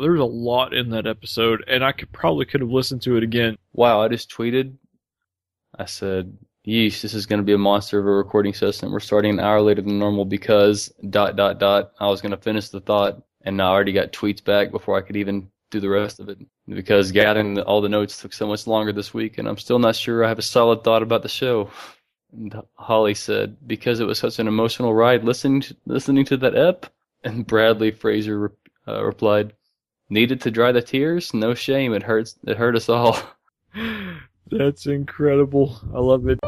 There was a lot in that episode, and I could probably could have listened to it again. Wow, I just tweeted. I said, "Yeesh, this is going to be a monster of a recording session. We're starting an hour later than normal because dot dot dot. I was going to finish the thought, and I already got tweets back before I could even do the rest of it because gathering all the notes took so much longer this week, and I'm still not sure I have a solid thought about the show." And Holly said, "Because it was such an emotional ride listening to, listening to that ep." And Bradley Fraser uh, replied, "Needed to dry the tears? No shame. It hurts. It hurt us all." That's incredible. I love it.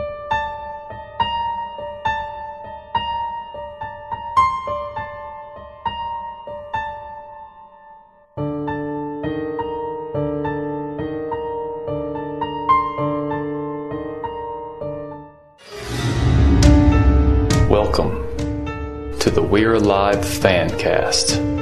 Welcome to the We're Alive Fancast.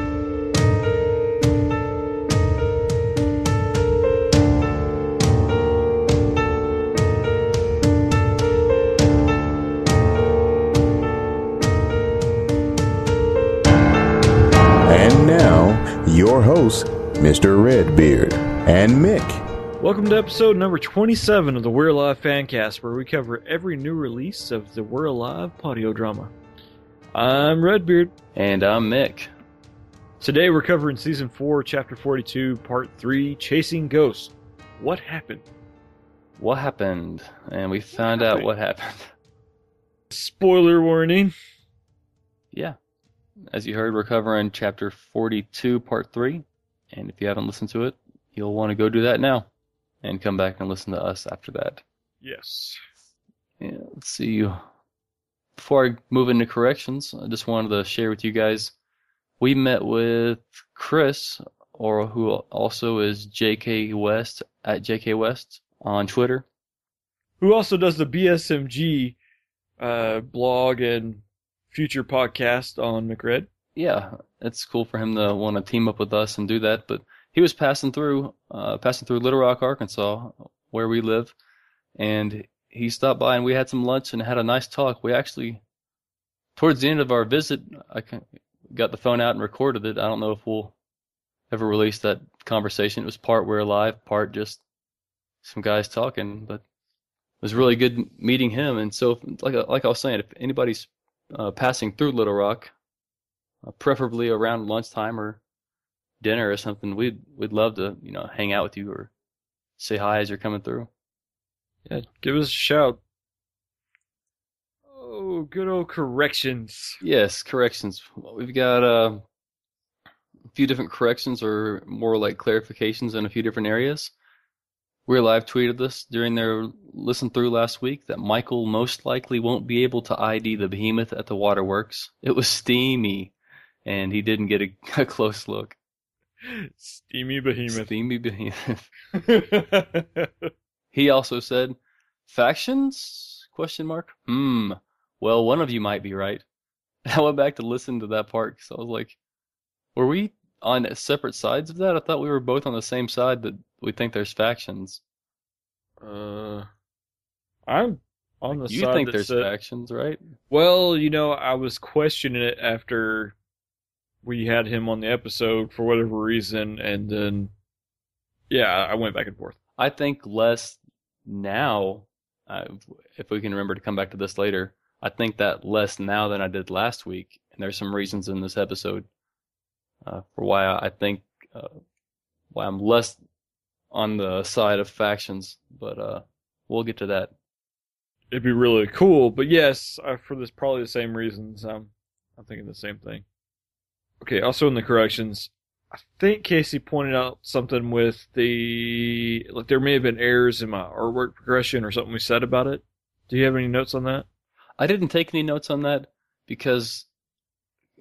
Mr. Redbeard and Mick. Welcome to episode number 27 of the We're Alive Fancast, where we cover every new release of the We're Alive audio drama. I'm Redbeard. and I'm Mick. Today we're covering season 4, chapter 42, part 3, Chasing Ghosts. What happened? What happened? And we found out what happened. Spoiler warning. Yeah. As you heard, we're covering chapter 42, part 3. And if you haven't listened to it, you'll want to go do that now and come back and listen to us after that. Yes. Yeah, let's see. Before I move into corrections, I just wanted to share with you guys. We met with Chris, or who also is JK West at JK West on Twitter. Who also does the BSMG uh, blog and future podcast on McRed? Yeah, it's cool for him to want to team up with us and do that. But he was passing through, uh, passing through Little Rock, Arkansas, where we live, and he stopped by and we had some lunch and had a nice talk. We actually, towards the end of our visit, I got the phone out and recorded it. I don't know if we'll ever release that conversation. It was part we're alive, part just some guys talking, but it was really good meeting him. And so, like like I was saying, if anybody's uh, passing through Little Rock, uh, preferably around lunchtime or dinner or something, we'd we'd love to you know hang out with you or say hi as you're coming through. Yeah, give us a shout. Oh, good old corrections. Yes, corrections. We've got uh, a few different corrections or more like clarifications in a few different areas. We're live tweeted this during their listen through last week that Michael most likely won't be able to ID the behemoth at the waterworks. It was steamy, and he didn't get a, a close look. Steamy behemoth. Steamy behemoth. He also said, "Factions?" Question mark. Hmm. Well, one of you might be right. I went back to listen to that part because I was like, "Were we on separate sides of that? I thought we were both on the same side that we think there's factions." uh, I'm on the you side You think there's said- factions, right? Well, you know, I was questioning it after we had him on the episode for whatever reason, and then yeah, I went back and forth. I think less now. Uh, if we can remember to come back to this later, I think that less now than I did last week, and there's some reasons in this episode uh, for why I think uh, why I'm less on the side of factions, but uh, we'll get to that. It'd be really cool, but yes, uh, for this probably the same reasons. Um, I'm thinking the same thing. Okay, also in the corrections, I think Casey pointed out something with the like there may have been errors in my artwork progression or something we said about it. Do you have any notes on that? I didn't take any notes on that because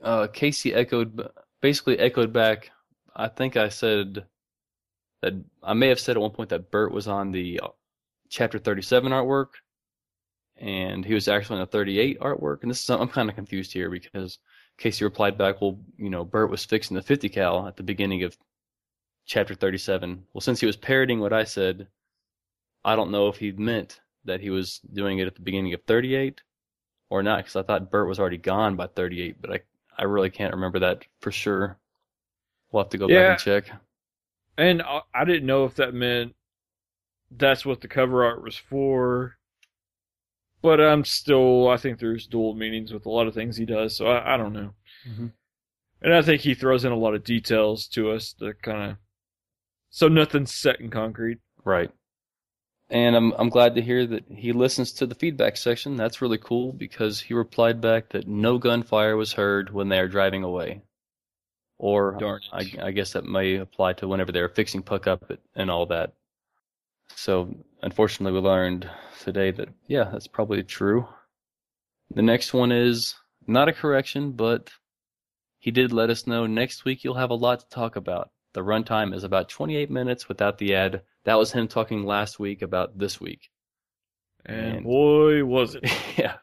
uh, Casey echoed, basically echoed back. I think I said that I may have said at one point that Bert was on the uh, chapter 37 artwork, and he was actually on the 38 artwork. And this is I'm kind of confused here because Casey replied back, "Well, you know, Bert was fixing the 50 cal at the beginning of chapter 37." Well, since he was parroting what I said, I don't know if he meant that he was doing it at the beginning of 38 or not because I thought Bert was already gone by 38, but I I really can't remember that for sure. We'll have to go Yeah. back and check. And I, I didn't know if that meant that's what the cover art was for. But I'm still, I think there's dual meanings with a lot of things he does, so I, I don't know. Mhm. And I think he throws in a lot of details to us to kind of, so nothing's set in concrete. Right. And I'm I'm glad to hear that he listens to the feedback section. That's really cool because he replied back that no gunfire was heard when they are driving away. Or Darn I. I guess that may apply to whenever they're fixing Puck up and all that. So unfortunately, we learned today that yeah, that's probably true. The next one is not a correction, but he did let us know next week you'll have a lot to talk about. The runtime is about 28 minutes without the ad. That was him talking last week about this week. And And- boy, was it. yeah,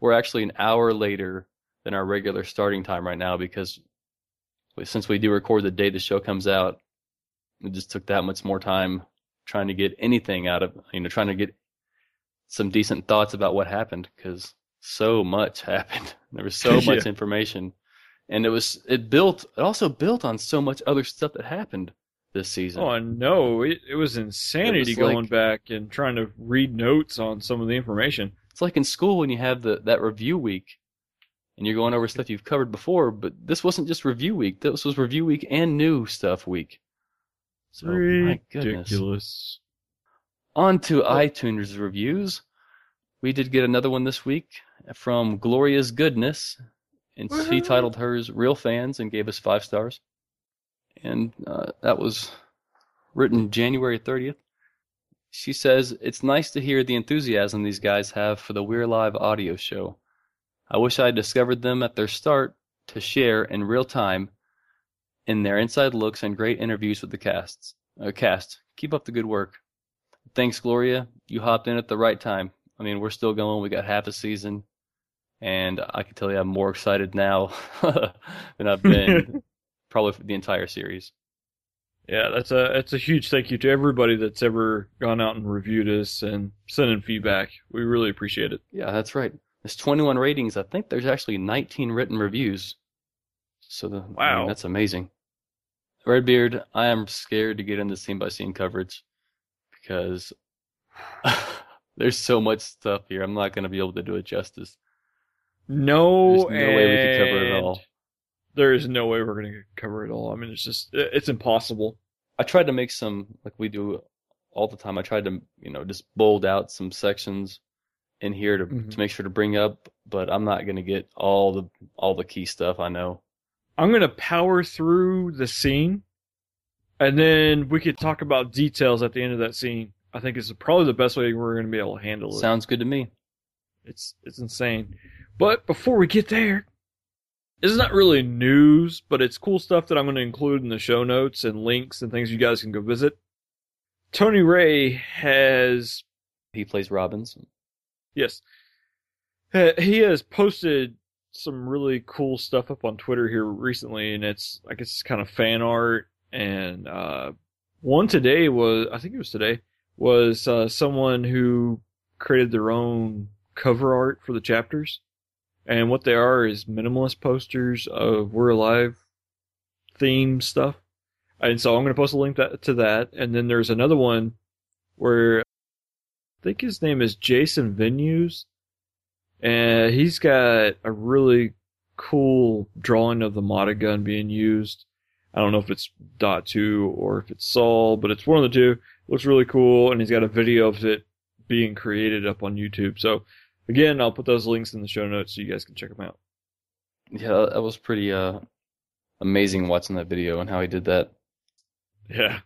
we're actually an hour later than our regular starting time right now because since we do record the day the show comes out, it just took that much more time trying to get anything out of you know trying to get some decent thoughts about what happened because so much happened. There was so much information, and it was it built it also built on so much other stuff that happened this season. Oh, I know. It, it was insanity It was going like- back and trying to read notes on some of the information. It's like in school when you have the that review week and you're going over stuff you've covered before, but this wasn't just review week. This was review week and new stuff week. So. Ridiculous. On to iTunes reviews. We did get another one this week from Gloria's Goodness, and she titled hers "Real Fans" and gave us five stars. And uh, that was written January 30th. She says it's nice to hear the enthusiasm these guys have for the We're Alive audio show. I wish I had discovered them at their start to share in real time in their inside looks and great interviews with the casts. Uh, cast. Keep up the good work. Thanks, Gloria. You hopped in at the right time. I mean, we're still going. We got half a season, and I can tell you, I'm more excited now than I've been probably for the entire series. Yeah, that's a that's a huge thank you to everybody that's ever gone out and reviewed us and sent in feedback. We really appreciate it. Yeah, that's right. There's 21 ratings. I think there's actually 19 written reviews. So the, I mean, Wow. that's amazing. Redbeard, I am scared to get into scene by scene coverage because there's so much stuff here. I'm not going to be able to do it justice. No, There's no way we could cover it all. There is no way we're going to cover it all. I mean, it's just it's impossible. I tried to make some like we do all the time. I tried to you know just bold out some sections in here to Mhm. to make sure to bring up, but I'm not going to get all the all the key stuff. I know. I'm going to power through the scene, and then we could talk about details at the end of that scene. I think is probably the best way we're going to be able to handle it. Sounds good to me. It's it's insane. But before we get there, it's not really news, but it's cool stuff that I'm going to include in the show notes and links and things you guys can go visit. Tony Rey has He plays Robinson. yes, he has posted some really cool stuff up on Twitter here recently, and it's I guess it's kind of fan art. And uh, one today was I think it was today was uh, someone who created their own cover art for the chapters. And what they are is minimalist posters of We're Alive theme stuff. And so I'm going to post a link that, to that. And then there's another one where I think his name is Jason Venus. And he's got a really cool drawing of the Mata gun being used. I don't know if it's Datu or if it's Saul, but it's one of the two. looks really cool. And he's got a video of it being created up on YouTube. So again, I'll put those links in the show notes so you guys can check them out. Yeah, that was pretty uh amazing watching that video and how he did that. Yeah.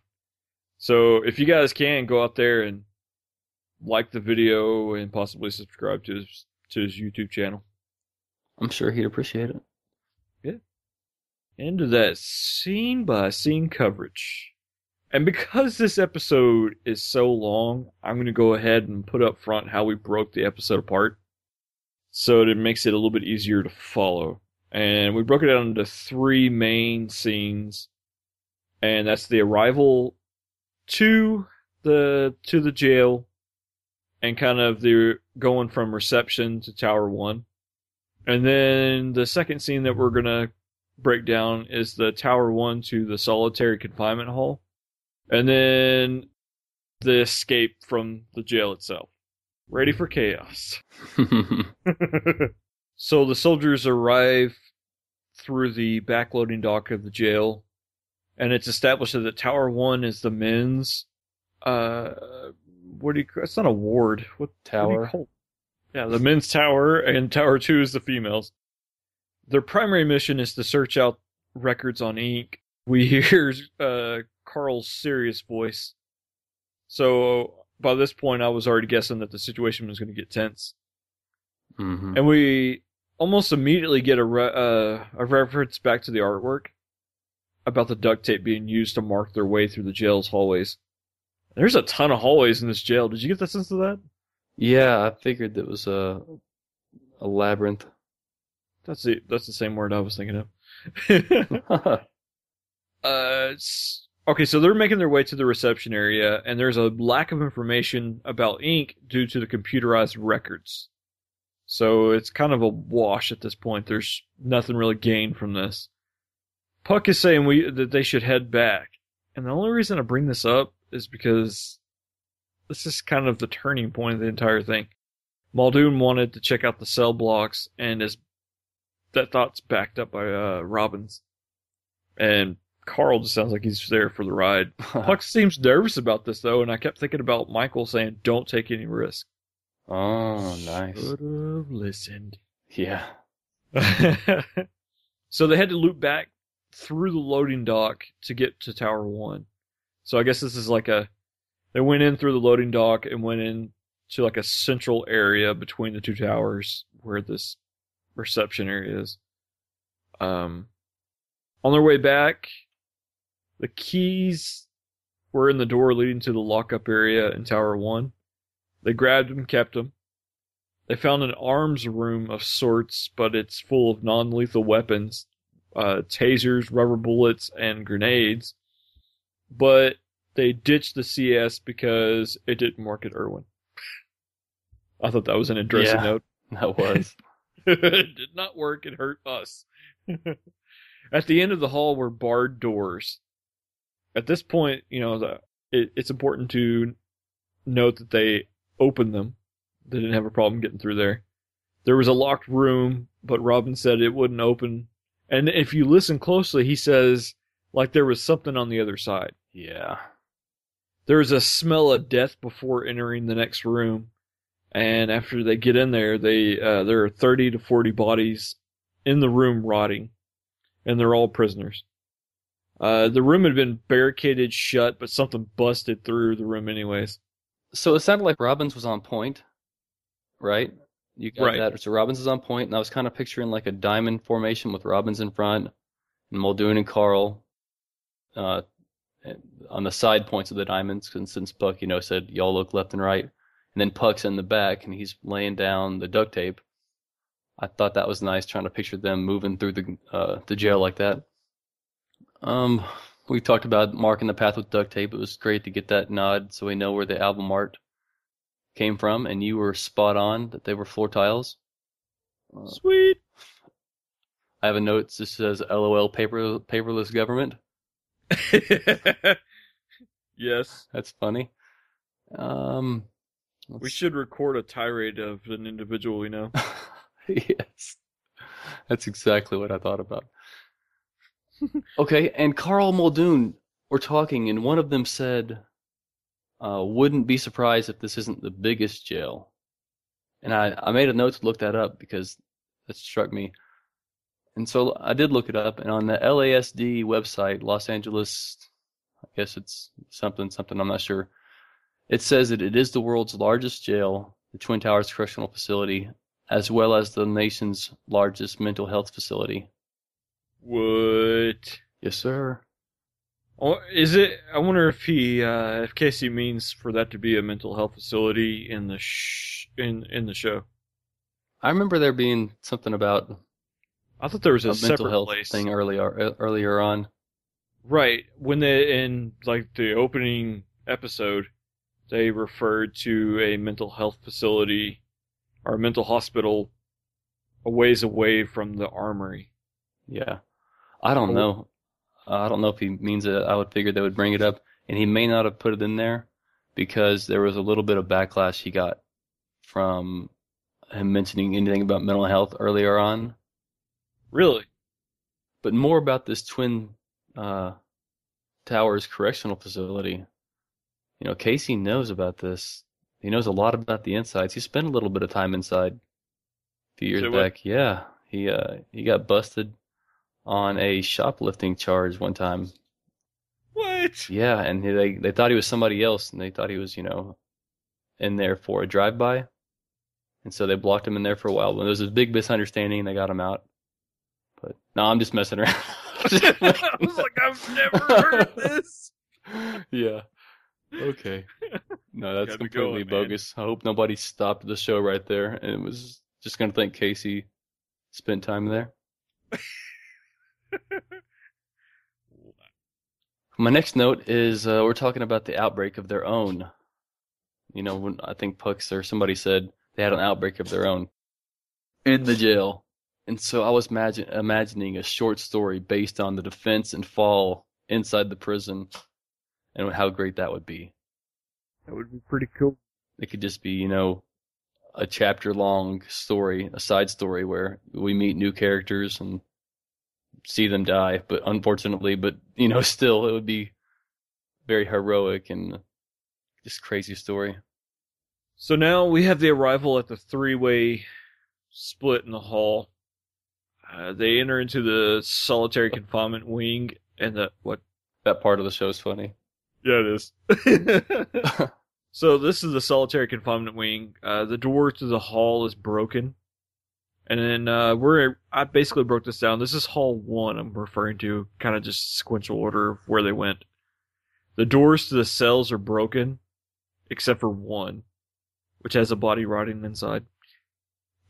So if you guys can go out there and like the video and possibly subscribe to his to his YouTube channel. I'm sure he'd appreciate it. Yeah. Into that scene by scene coverage. And because this episode is so long, I'm going to go ahead and put up front how we broke the episode apart. So it makes it a little bit easier to follow. And we broke it down into three main scenes. And that's the arrival to the to the jail and kind of the going from reception to tower 1. And then the second scene that we're going to break down is the Tower 1 to the solitary confinement hall, and then the escape from the jail itself. Ready for chaos. so the soldiers arrive through the backloading dock of the jail, and it's established that Tower 1 is the men's. Uh, what do you? It's not a ward. What what do you Tower. call- Yeah, the men's tower, and Tower Two is the females. Their primary mission is to search out records on ink. We hear uh, Carl's serious voice. So by this point, I was already guessing that the situation was going to get tense, hmm and we almost immediately get a re- uh, a reference back to the artwork about the duct tape being used to mark their way through the jail's hallways. There's a ton of hallways in this jail. Did you get the sense of that? Yeah, I figured it was a a labyrinth. That's the that's the same word I was thinking of. uh, okay, so they're making their way to the reception area, and there's a lack of information about ink due to the computerized records. So it's kind of a wash at this point. There's nothing really gained from this. Puck is saying we that they should head back, and the only reason I bring this up is because this is kind of the turning point of the entire thing. Muldoon wanted to check out the cell blocks, and is that thought's backed up by uh, Robbins. And Carl just sounds like he's there for the ride. Puck seems nervous about this though, and I kept thinking about Michael saying, "Don't take any risk." oh, nice. Should have listened. Yeah. so they had to loop back through the loading dock to get to Tower One. So I guess this is like a they went in through the loading dock and went in to like a central area between the two towers where this reception area is. Um, on their way back, the keys were in the door leading to the lockup area in Tower One. They grabbed them, kept them. They found an arms room of sorts, but it's full of non-lethal weapons, uh, tasers, rubber bullets, and grenades. But they ditched the CS because it didn't work at Irwin. I thought that was an interesting Yeah. note. That was. it did not work. It hurt us. At the end of the hall were barred doors. At this point, you know, the, it, it's important to note that they opened them. They didn't have a problem getting through there. There was a locked room, but Robin said it wouldn't open. And if you listen closely, he says like there was something on the other side. Yeah. There was a smell of death before entering the next room, and after they get in there, they uh, there are thirty to forty bodies in the room rotting, and they're all prisoners. Uh, the room had been barricaded shut, but something busted through the room anyways. So it sounded like Robbins was on point, right? You got Right. that. So Robbins is on point, and I was kind of picturing like a diamond formation with Robbins in front, and Muldoon and Carl uh, on the side points of the diamonds. Since, since Puck, you know, said y'all look left and right, and then Puck's in the back, and he's laying down the duct tape. I thought that was nice, trying to picture them moving through the uh, the jail like that. Um, we talked about marking the path with duct tape. It was great to get that nod, so we know where the album art came from, and you were spot on that they were floor tiles. Uh, Sweet. I have a note that says "LOL paper paperless government." yes, That's funny. Um, we should record a tirade of an individual we know. yes, that's exactly what I thought about. okay, and Carl Muldoon were talking, and one of them said, uh, "Wouldn't be surprised if this isn't the biggest jail." And I, I made a note to look that up because that struck me. And so I did look it up, and on the LASD website, Los Angeles, I guess it's something something I'm not sure. It says that it is the world's largest jail, the Twin Towers Correctional Facility, as well as the nation's largest mental health facility. What? Yes, sir. Oh, is it? I wonder if he, uh, if Casey means for that to be a mental health facility in the sh- in in the show. I remember there being something about I thought there was a, a, mental health place. thing earlier uh, earlier on. Right when they in like the opening episode, they referred to a mental health facility or a mental hospital a ways away from the armory. Yeah. I don't Oh. know. I don't know if he means that I would figure they would bring it up, and he may not have put it in there because there was a little bit of backlash he got from him mentioning anything about mental health earlier on, Really? but more about this Twin uh, Towers Correctional Facility. You know, Casey knows about this. He knows a lot about the insides. He spent a little bit of time inside a few years Say what? back. Yeah, he uh, he got busted on a shoplifting charge one time. What? Yeah, and they they thought he was somebody else, and they thought he was you know in there for a drive by, and so they blocked him in there for a while. But there was a big misunderstanding, and they got him out. But no, I'm just messing around. I was like, I've never heard this. yeah. Okay. No, that's completely going, man. bogus. I hope nobody stopped the show right there and it was just gonna think Casey spent time there. My next note is uh, we're talking about the outbreak of their own. You know, when I think Pucks or somebody said they had an outbreak of their own in the jail. And so I was imagine, imagining a short story based on the defense and fall inside the prison and how great that would be. That would be pretty cool. It could just be, you know, a chapter long story, a side story where we meet new characters and see them die, but unfortunately, but you know, still it would be very heroic and just crazy story. So now we have the arrival at the three-way split in the hall. Uh, they enter into the solitary confinement wing, and the what? That part of the show's funny. Yeah, it is. so this is the solitary confinement wing. Uh, the door to the hall is broken, and then uh, we're I basically broke this down. This is hall one. I'm referring to kind of just sequential order of where they went. The doors to the cells are broken, except for one, which has a body rotting inside.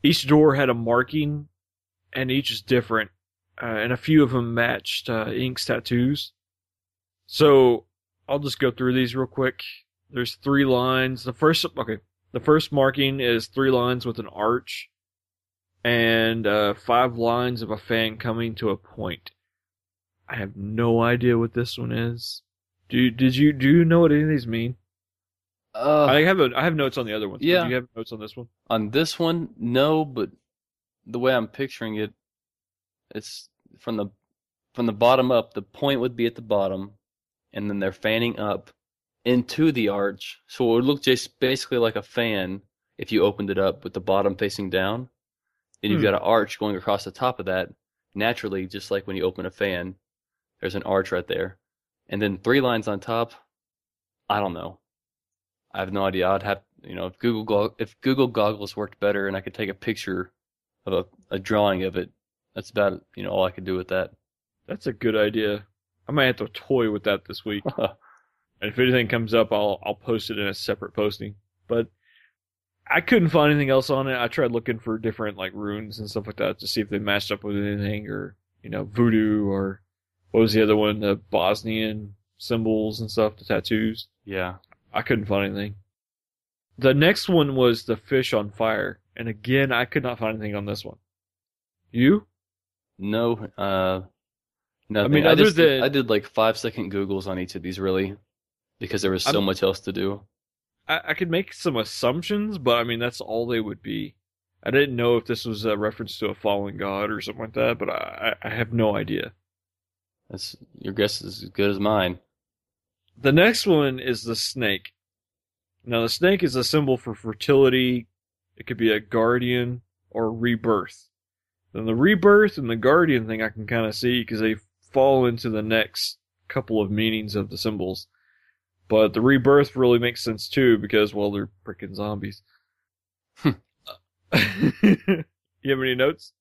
Each door had a marking, and each is different, uh, and a few of them matched uh, Ink's tattoos. So I'll just go through these real quick. There's three lines. The first, okay, the first marking is three lines with an arch, and uh, five lines of a fan coming to a point. I have no idea what this one is. Do did you do you know what any of these mean? Uh, I have a I have notes on the other ones. yeah. Do you have notes on this one? on this one, no, but the way I'm picturing it, it's from the from the bottom up. The point would be at the bottom, and then they're fanning up into the arch. So it would look just basically like a fan if you opened it up with the bottom facing down. Then you've Hmm. got an arch going across the top of that. Naturally, just like when you open a fan, there's an arch right there, and then three lines on top. I don't know. I have no idea. I'd have you know if Google if Google goggles worked better and I could take a picture of a, a drawing of it. That's about you know all I could do with that. That's a good idea. I might have to toy with that this week. And if anything comes up, I'll I'll post it in a separate posting. But I couldn't find anything else on it. I tried looking for different like runes and stuff like that to see if they matched up with anything or you know voodoo or what was the other one? The Bosnian symbols and stuff, the tattoos. yeah. I couldn't find anything. The next one was the fish on fire, and again I could not find anything on this one. You? No. Uh. Nothing. I mean, I other just than- I did like five second Googles on each of these really, because there was so I'm- much else to do. I, I could make some assumptions, but I mean that's all they would be. I didn't know if this was a reference to a fallen god or something like that, but I, I I have no idea. That's your guess is as good as mine. The next one is the snake. Now the snake is a symbol for fertility. It could be a guardian or rebirth. Then the rebirth and the guardian thing I can kind of see because they fall into the next couple of meanings of the symbols. But the rebirth really makes sense too because well they're freaking zombies. Hmm. you have any notes?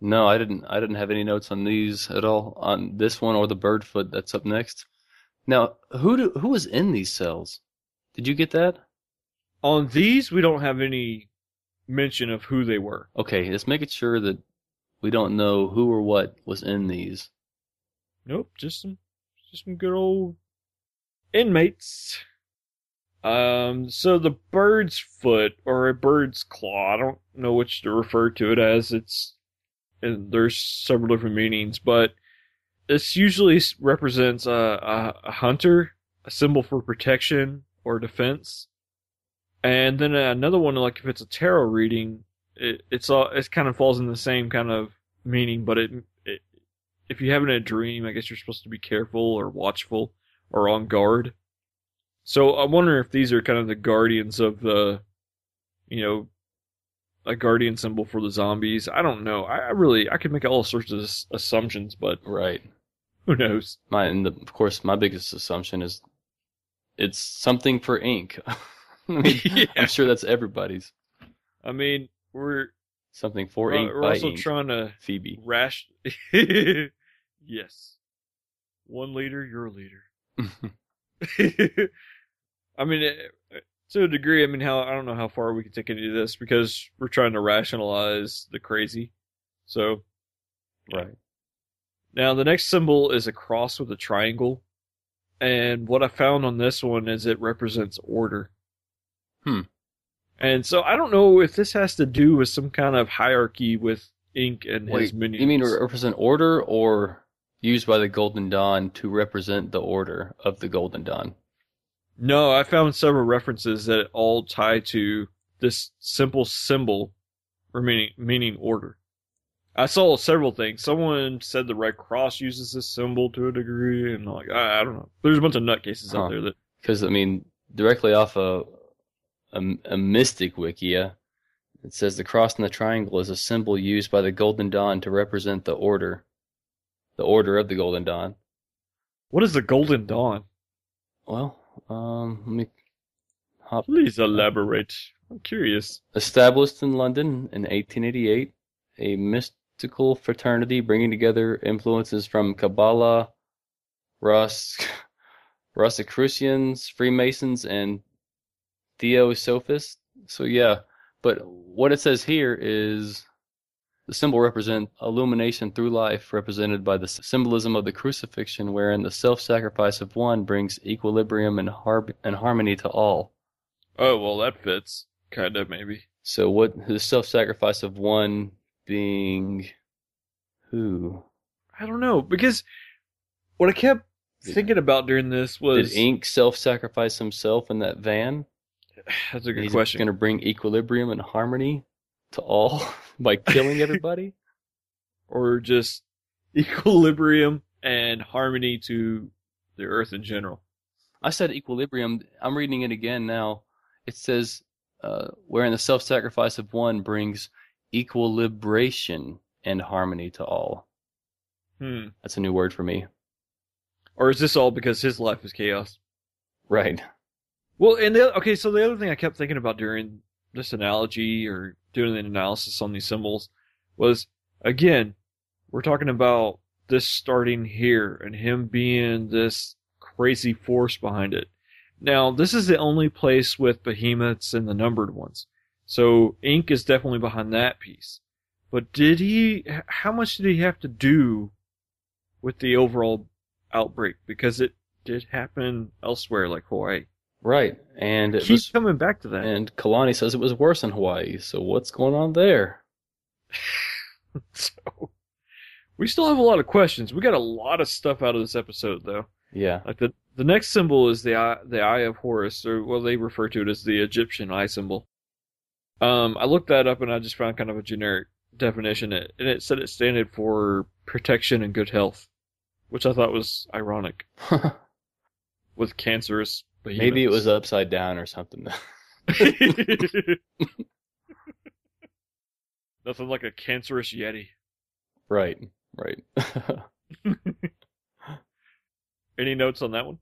No, I didn't. I didn't have any notes on these at all on this one or the bird foot that's up next. Now, who do, who was in these cells? Did you get that? On these we don't have any mention of who they were. Okay, just making sure that we don't know who or what was in these. Nope, just some just some good old inmates. Um, so the bird's foot or a bird's claw, I don't know which to refer to it as. It's and there's several different meanings, but this usually represents a, a, a hunter, a symbol for protection or defense, and then another one like if it's a tarot reading, it, it's all it kind of falls in the same kind of meaning, but it, it if you have it in a dream, I guess you're supposed to be careful or watchful or on guard. So I wonder if these are kind of the guardians of the, you know, a guardian symbol for the zombies. I don't know. I, I really I could make all sorts of assumptions, but Right. who knows? My and the, of course my biggest assumption is it's something for ink. I mean, Yeah. I'm sure that's everybody's. I mean, we're Something for ink we're also ink. trying to Phoebe. rash. yes, one leader, you're leader. I mean, eh, to a degree. I mean, how I don't know how far we can take any of this because we're trying to rationalize the crazy. So right. Now, the next symbol is a cross with a triangle. And what I found on this one is it represents order. Hmm. And so I don't know if this has to do with some kind of hierarchy with Ink and his Wait, minions. you mean re- represent order or used by the Golden Dawn to represent the order of the Golden Dawn? No, I found several references that all tie to this simple symbol meaning, meaning order. I saw several things. Someone said the Red Cross uses this symbol to a degree, and like I, I don't know. There's a bunch of nutcases Huh. out there that Because I mean, directly off a, a a mystic wikia, it says the cross and the triangle is a symbol used by the Golden Dawn to represent the order, the order of the Golden Dawn. What is the Golden Dawn? Well, um, let me hop. Please elaborate. I'm curious. Established in London in 1888, a mystical fraternity bringing together influences from Kabbalah, Ros- Rosicrucians, Freemasons, and Theosophists. So yeah, but what it says here is the symbol represent illumination through life, represented by the symbolism of the crucifixion, wherein the self-sacrifice of one brings equilibrium and, har- and harmony to all. Oh well, that fits. Kind of maybe. So what the self-sacrifice of one being who? I don't know because what I kept thinking about during this was Did Ink self-sacrifice himself in that van? That's a good He's question. going to bring equilibrium and harmony to all by killing everybody. Or just equilibrium and harmony to the earth in general. I said equilibrium. I'm reading it again now. It says, uh, wherein the self-sacrifice of one brings equilibration and harmony to all. Hmm. That's a new word for me. Or is this all because his life is chaos? Right. Well, and the okay, so the other thing I kept thinking about during this analogy or doing an analysis on these symbols was again, we're talking about this starting here and him being this crazy force behind it. Now, this is the only place with behemoths and the numbered ones. So Ink is definitely behind that piece. But did he how much did he have to do with the overall outbreak because it did happen elsewhere like Hawaii? Right. And Keep was, coming back to that. and Kalani says it was worse in Hawaii. So what's going on there? so we still have a lot of questions. We got a lot of stuff out of this episode though. Yeah. Like the the next symbol is the eye, the eye of Horus, or well they refer to it as the Egyptian eye symbol. Um, I looked that up and I just found kind of a generic definition, it, and it said it standed for protection and good health, which I thought was ironic with cancerous. Maybe it was upside down or something. Nothing like a cancerous yeti. right. Right. Any notes on that one?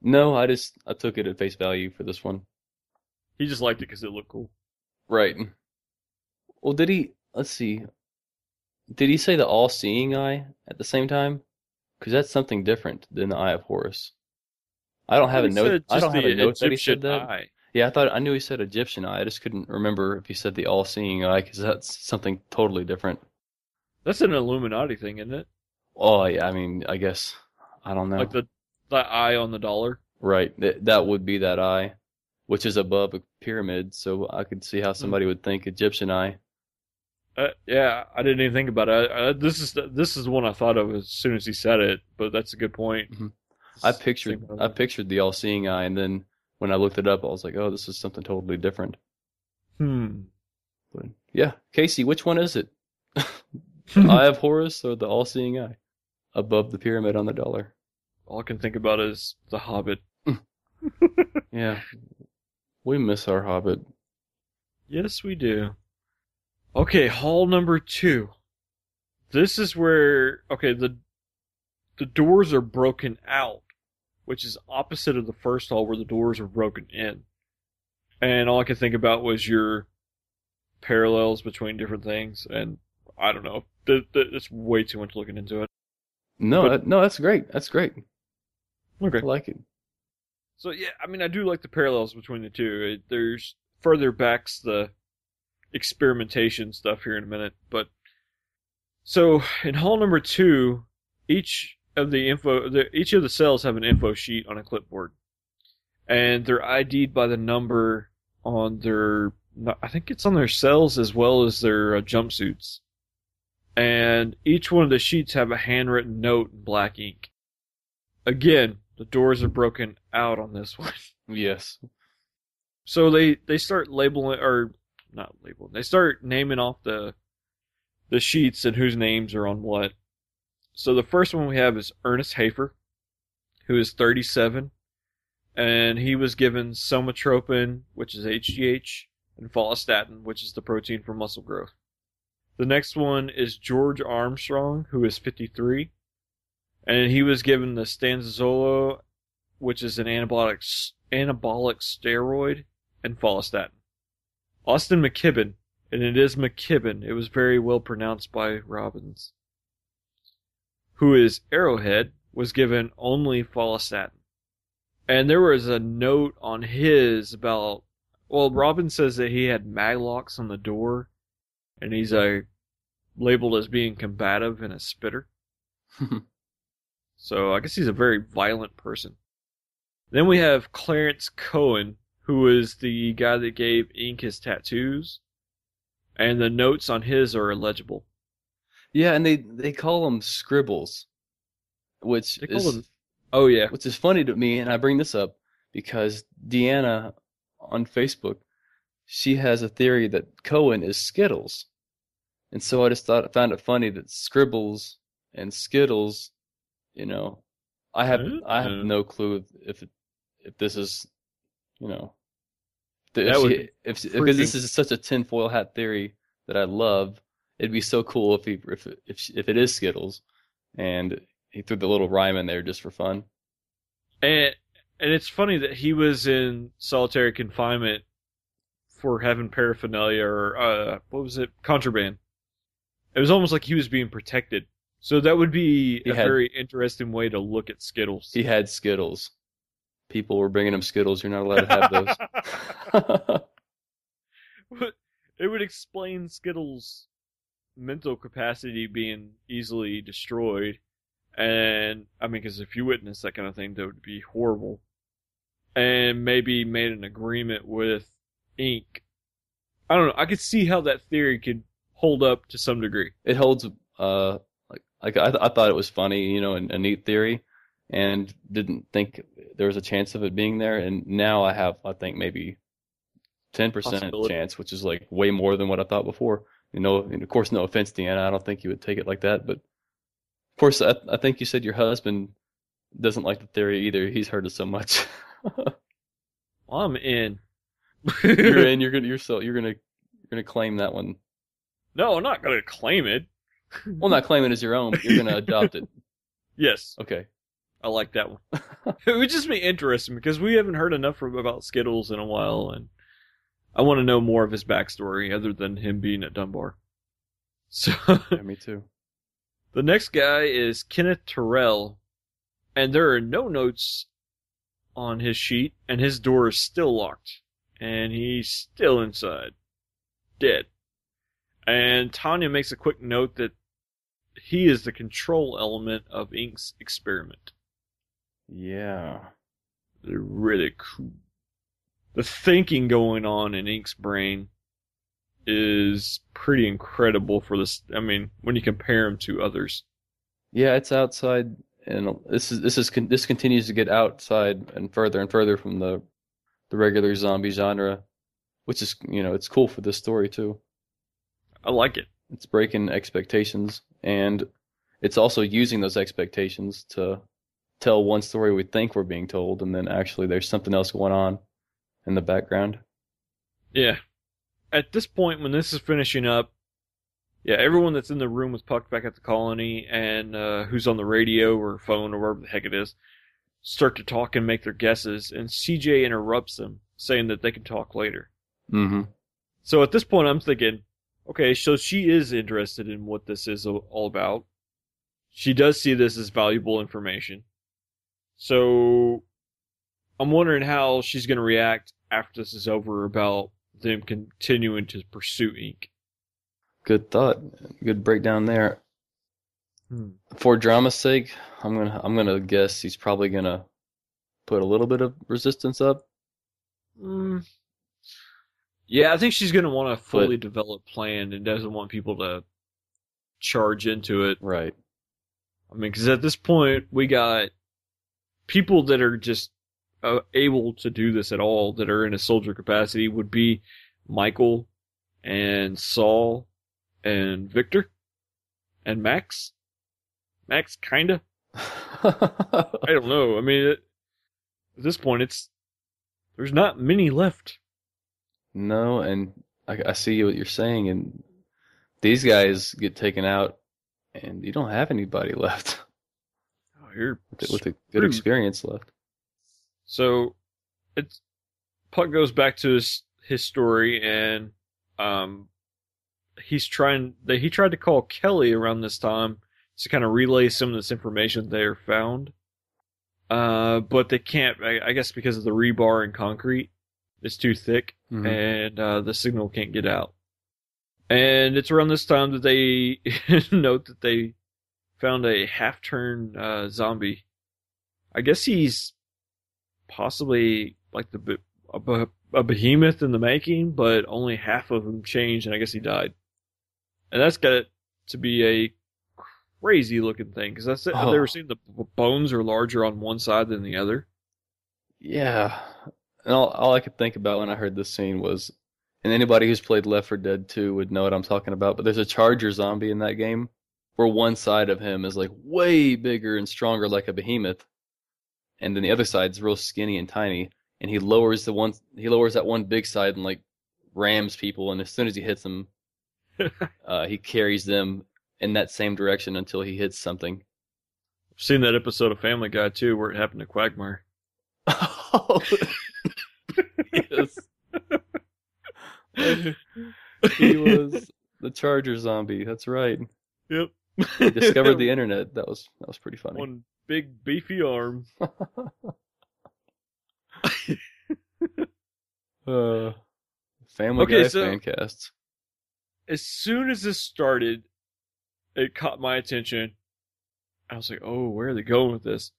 no, I just I took it at face value for this one. He just liked it because it looked cool. Right. Well, did he? Let's see. Did he say the all-seeing eye at the same time? Because that's something different than the eye of Horus. I don't have a note. I don't have a note that he said that. eye. Yeah, I thought I knew he said Egyptian eye. I just couldn't remember if he said the all-seeing eye because that's something totally different. That's an Illuminati thing, isn't it? Oh, yeah. I mean, I guess I don't know. Like the that eye on the dollar. Right. That that would be that eye, which is above a pyramid. So I could see how somebody would think Egyptian eye. Uh, yeah, I didn't even think about it. I, I, this is the, this is the one I thought of as soon as he said it, but that's a good point. Mhm. I pictured I pictured the all-seeing eye, and then when I looked it up, I was like, oh, this is something totally different. Hmm. But yeah, Casey, which one is it? Eye of Horus or the all-seeing eye? Above the pyramid on the dollar. All I can think about is the Hobbit. Yeah, we miss our Hobbit. Yes, we do. Okay, hall number two. This is where okay the the doors are broken out, which is opposite of the first hall where the doors are broken in. And all I could think about was your parallels between different things, and I don't know. It's way too much looking into it. No, But- that- no, that's great. That's great. Okay. I like it. So yeah, I mean, I do like the parallels between the two. It, there's further backs the experimentation stuff here in a minute, but so in hall number two, each of the info, the, each of the cells have an info sheet on a clipboard, and they're ID'd by the number on their. I think it's on their cells as well as their uh, jumpsuits, and each one of the sheets have a handwritten note in black ink. Again, the doors are broken out on this one. Yes. So they they start labeling or not labeling. They start naming off the the sheets and whose names are on what. So the first one we have is Ernest Hayfer, who is 37, and he was given somatropin, which is HGH, and follistatin, which is the protein for muscle growth. The next one is George Armstrong, who is 53, and he was given the stanozolol, which is an anabolic anabolic steroid, and follistatin. Austin McKibbin, and it is McKibben. It was very well pronounced by Robbins. Who is Arrowhead was given only follistatin. And there was a note on his about well, Robin says that he had maglocks on the door and he's a labeled as being combative and a spitter. So I guess he's a very violent person. Then we have Clarence Cohen, who is the guy that gave Ink his tattoos, and the notes on his are illegible. Yeah, and they they call them scribbles, which They is them- Oh yeah, which is funny to me, and I bring this up because Deanna on Facebook, she has a theory that Cohen is Skittles, and so I just thought found it funny that Scribbles and Skittles, you know, I have I have Uh. no clue if it, if this is, you know, That if, would she, be if because this is such a tinfoil hat theory that I love. It'd be so cool if he if if if it is Skittles, and he threw the little rhyme in there just for fun. and and it's funny that he was in solitary confinement for having paraphernalia or uh, what was it, contraband. It was almost like he was being protected. So that would be He a had- very interesting way to look at Skittles. He had Skittles. People were bringing him Skittles. You're not allowed to have those. it would explain Skittles' mental capacity being easily destroyed. And, I mean, because if you witness that kind of thing, that would be horrible. And maybe made an agreement with Ink. I don't know. I could see how that theory could hold up to some degree. it holds. Uh, like like I, th- I thought it was funny, you know, and a neat theory, and didn't think there was a chance of it being there. And now I have, I think maybe ten percent chance, which is like way more than what I thought before. You know, and of course, no offense, Deanna. I don't think you would take it like that, but of course, I, I think you said your husband doesn't like the theory either. He's heard it so much. Well, I'm in. you're in. You're gonna. You're so. You're gonna. You're gonna claim that one. no, I'm not going to claim it. Well, not claim it as your own. But you're gonna adopt it. Yes, Okay. I like that one. it would just be interesting because we haven't heard enough from, about Skittles in a while, and I want to know more of his backstory other than him being at Dunbar. So Yeah, me too. the next guy is Kenneth Turell, and there are no notes on his sheet, and his door is still locked, and he's still inside, dead. And Tanya makes a quick note that he is the control element of Ink's experiment. Yeah. They're really cool. The thinking going on in Ink's brain is pretty incredible for this. I mean, when you compare him to others. Yeah, it's outside, and this is this is this continues to get outside and further and further from the the regular zombie genre, which is you know it's cool for this story too. I like it. It's breaking expectations, and it's also using those expectations to tell one story we think we're being told, and then actually there's something else going on in the background. Yeah. At this point, when this is finishing up, yeah, everyone that's in the room with Puck back at the colony and uh, who's on the radio or phone or wherever the heck it is start to talk and make their guesses, and CJ interrupts them, saying that they can talk later. Mm-hmm. So at this point, I'm thinking, okay, so she is interested in what this is all about. She does see this as valuable information. So I'm wondering how she's going to react after this is over about them continuing to pursue Ink. Good thought. Good breakdown there. Hmm. For drama's sake, I'm gonna I'm gonna guess he's probably gonna put a little bit of resistance up. Mm. Yeah, I think she's going to want a fully developed plan and doesn't want people to charge into it. Right. I mean, because at this point, we got people that are just uh, able to do this at all that are in a soldier capacity would be Michael and Saul and Victor and Max. Max, kinda. I don't know. I mean, it, at this point, it's there's not many left. no, and I, I see what you're saying, and these guys get taken out, and you don't have anybody left Oh, you're with, with a good experience left. So it's Puck goes back to his his story and um he's trying they he tried to call Kelly around this time to kind of relay some of this information they found. Uh but they can't I, I guess because of the rebar and concrete it's too thick Mhm. and uh the signal can't get out. And it's around this time that they note that they found a half turn uh zombie. I guess he's possibly like the a, a behemoth in the making, but only half of him changed, and I guess he died. And that's got it to be a crazy looking thing because that's it. I've Oh. never seen the bones are larger on one side than the other. Yeah. And all, all I could think about when I heard this scene was, and anybody who's played Left 4 Dead 2 would know what I'm talking about, but there's a Charger zombie in that game where one side of him is like way bigger and stronger like a behemoth, and then the other side's real skinny and tiny, and he lowers the one, he lowers that one big side and like rams people, and as soon as he hits them, uh, he carries them in that same direction until he hits something. I've seen that episode of Family Guy too, where it happened to Quagmire. Oh, yes. he was the Charger zombie. That's right. Yep. He discovered the internet. That was that was pretty funny. one big beefy arm. uh, Family Okay, Guy so- fan casts. as soon as this started, it caught my attention. I was like, oh, where are they going with this?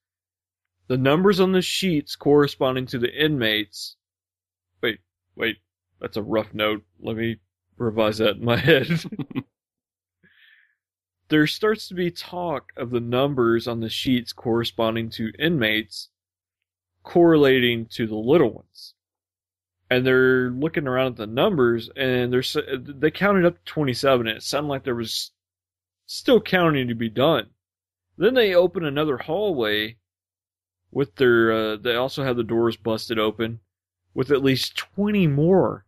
The numbers on the sheets corresponding to the inmates. Wait, wait, that's a rough note. Let me revise that in my head. There starts to be talk of the numbers on the sheets corresponding to inmates correlating to the little ones. And they're looking around at the numbers and they're they counted up to 27 and it sounded like there was still counting to be done. Then they open another hallway with their uh, they also have the doors busted open with at least 20 more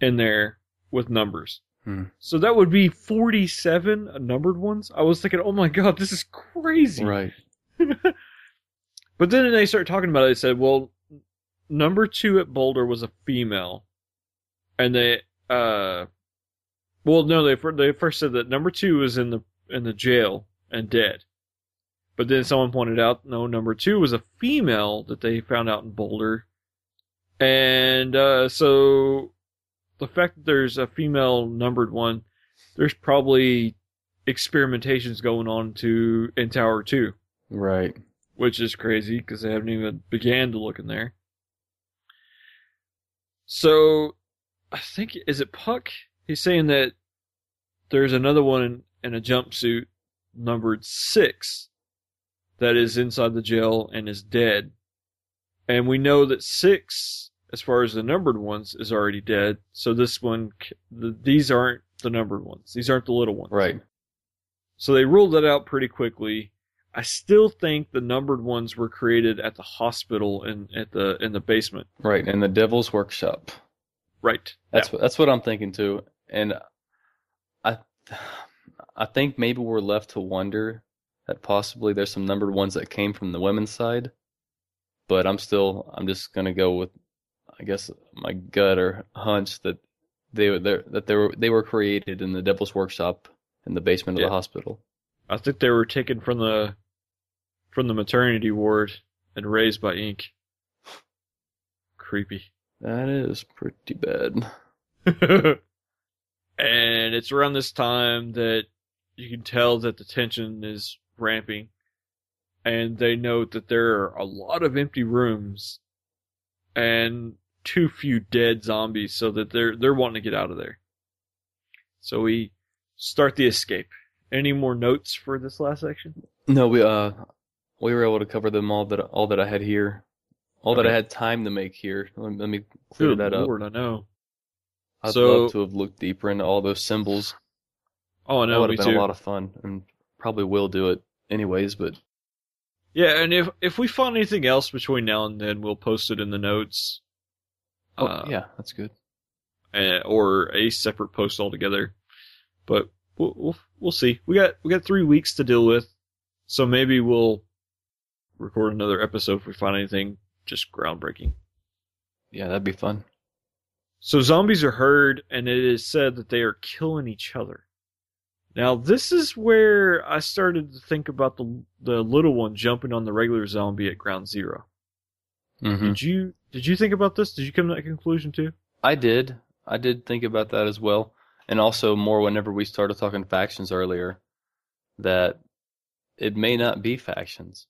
in there with numbers Hmm. so that would be 47 numbered ones i was thinking oh my god this is crazy Right. but then they started talking about it. They said, well, number two at Boulder was a female, and they, uh, well, no, they they first said that number two was in the in the jail and dead, but then someone pointed out, no, number two was a female that they found out in Boulder, and uh, so the fact that there's a female numbered one, there's probably experimentations going on to in Tower Two Right. which is crazy because they haven't even began to look in there. So, I think is it Puck he's saying that there's another one in, in a jumpsuit numbered six that is inside the jail and is dead. And we know that six, as far as the numbered ones, is already dead. So this one, the, these aren't the numbered ones. These aren't the little ones. Right. So they ruled that out pretty quickly. I still think the numbered ones were created at the hospital and at the in the basement. Right. in the Devil's Workshop. Right. That's what that's what I'm thinking too. And I I think maybe we're left to wonder that possibly there's some numbered ones that came from the women's side. But I'm still I'm just gonna go with I guess my gut or hunch that they were there that they were they were created in the Devil's Workshop in the basement of the hospital. I think they were taken from the from the maternity ward and raised by ink. Creepy. That is pretty bad. and it's around this time that you can tell that the tension is ramping. And they note that there are a lot of empty rooms and too few dead zombies so that they're they're wanting to get out of there. So we start the escape. Any more notes for this last section? No, we uh we were able to cover them all that all that I had here. All that I had time to make here. Let me, let me clear Good that up. Lord, I know. I'd So- love to have looked deeper into all those symbols. Oh, I know. that would have been too. a lot of fun, and probably will do it anyways. But Yeah, and if if we find anything else between now and then, we'll post it in the notes. Oh, Uh, yeah, that's good. uh, or a separate post altogether. But we'll, we'll we'll see. We got we got three weeks to deal with, so maybe we'll record another episode if we find anything just groundbreaking. Yeah, that'd be fun. So zombies are heard, and it is said that they are killing each other. Now this is where I started to think about the the little one jumping on the regular zombie at ground zero. mm-hmm. Did you did you think about this? Did you come to that conclusion too? I did. I did think about that as well, and also more whenever we started talking factions earlier, that it may not be factions.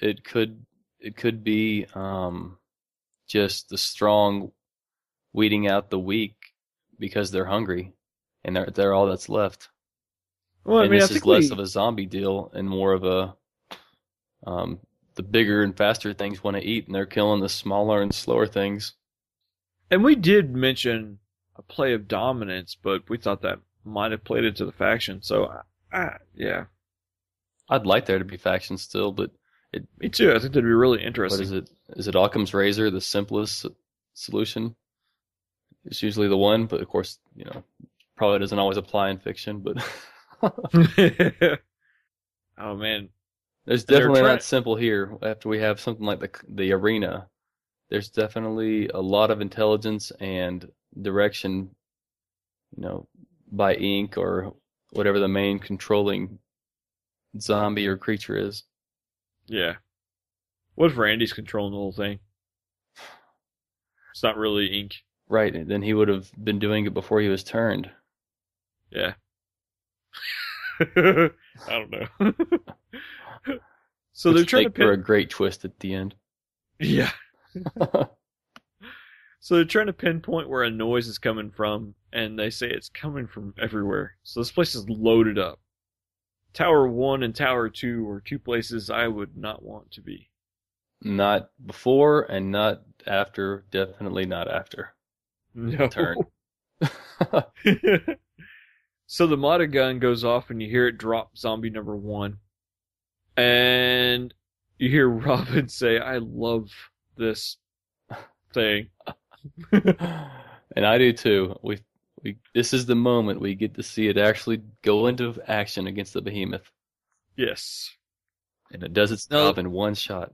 It could it could be um, just the strong weeding out the weak because they're hungry, and they're they're all that's left. Well, I and mean, I this think is less we, of a zombie deal and more of a um, the bigger and faster things want to eat, and they're killing the smaller and slower things. and we did mention a play of dominance, but we thought that might have played into the faction. So, I, I, yeah, I'd like there to be factions still, but it, me too. I think that'd be really what interesting. is it? Is it Occam's razor the simplest solution? It's usually the one, but of course, you know, probably doesn't always apply in fiction. But oh man, there's definitely not simple here. After we have something like the the arena, there's definitely a lot of intelligence and direction, you know, by ink or whatever the main controlling zombie or creature is. yeah. What if Randy's controlling the whole thing? It's not really ink. Right, and then he would have been doing it before he was turned. Yeah. I don't know. so they're trying to make for a great twist at the end. Yeah. So they're trying to pinpoint where a noise is coming from, and they say it's coming from everywhere. So this place is loaded up. Tower 1 and Tower 2 are two places I would not want to be. not before and not after. Definitely not after. No. Turn. so the Mata gun goes off, and you hear it drop zombie number 1. And you hear Robin say, I love this thing. and I do too. We we this is the moment we get to see it actually go into action against the behemoth, Yes. and it does its No. job in one shot.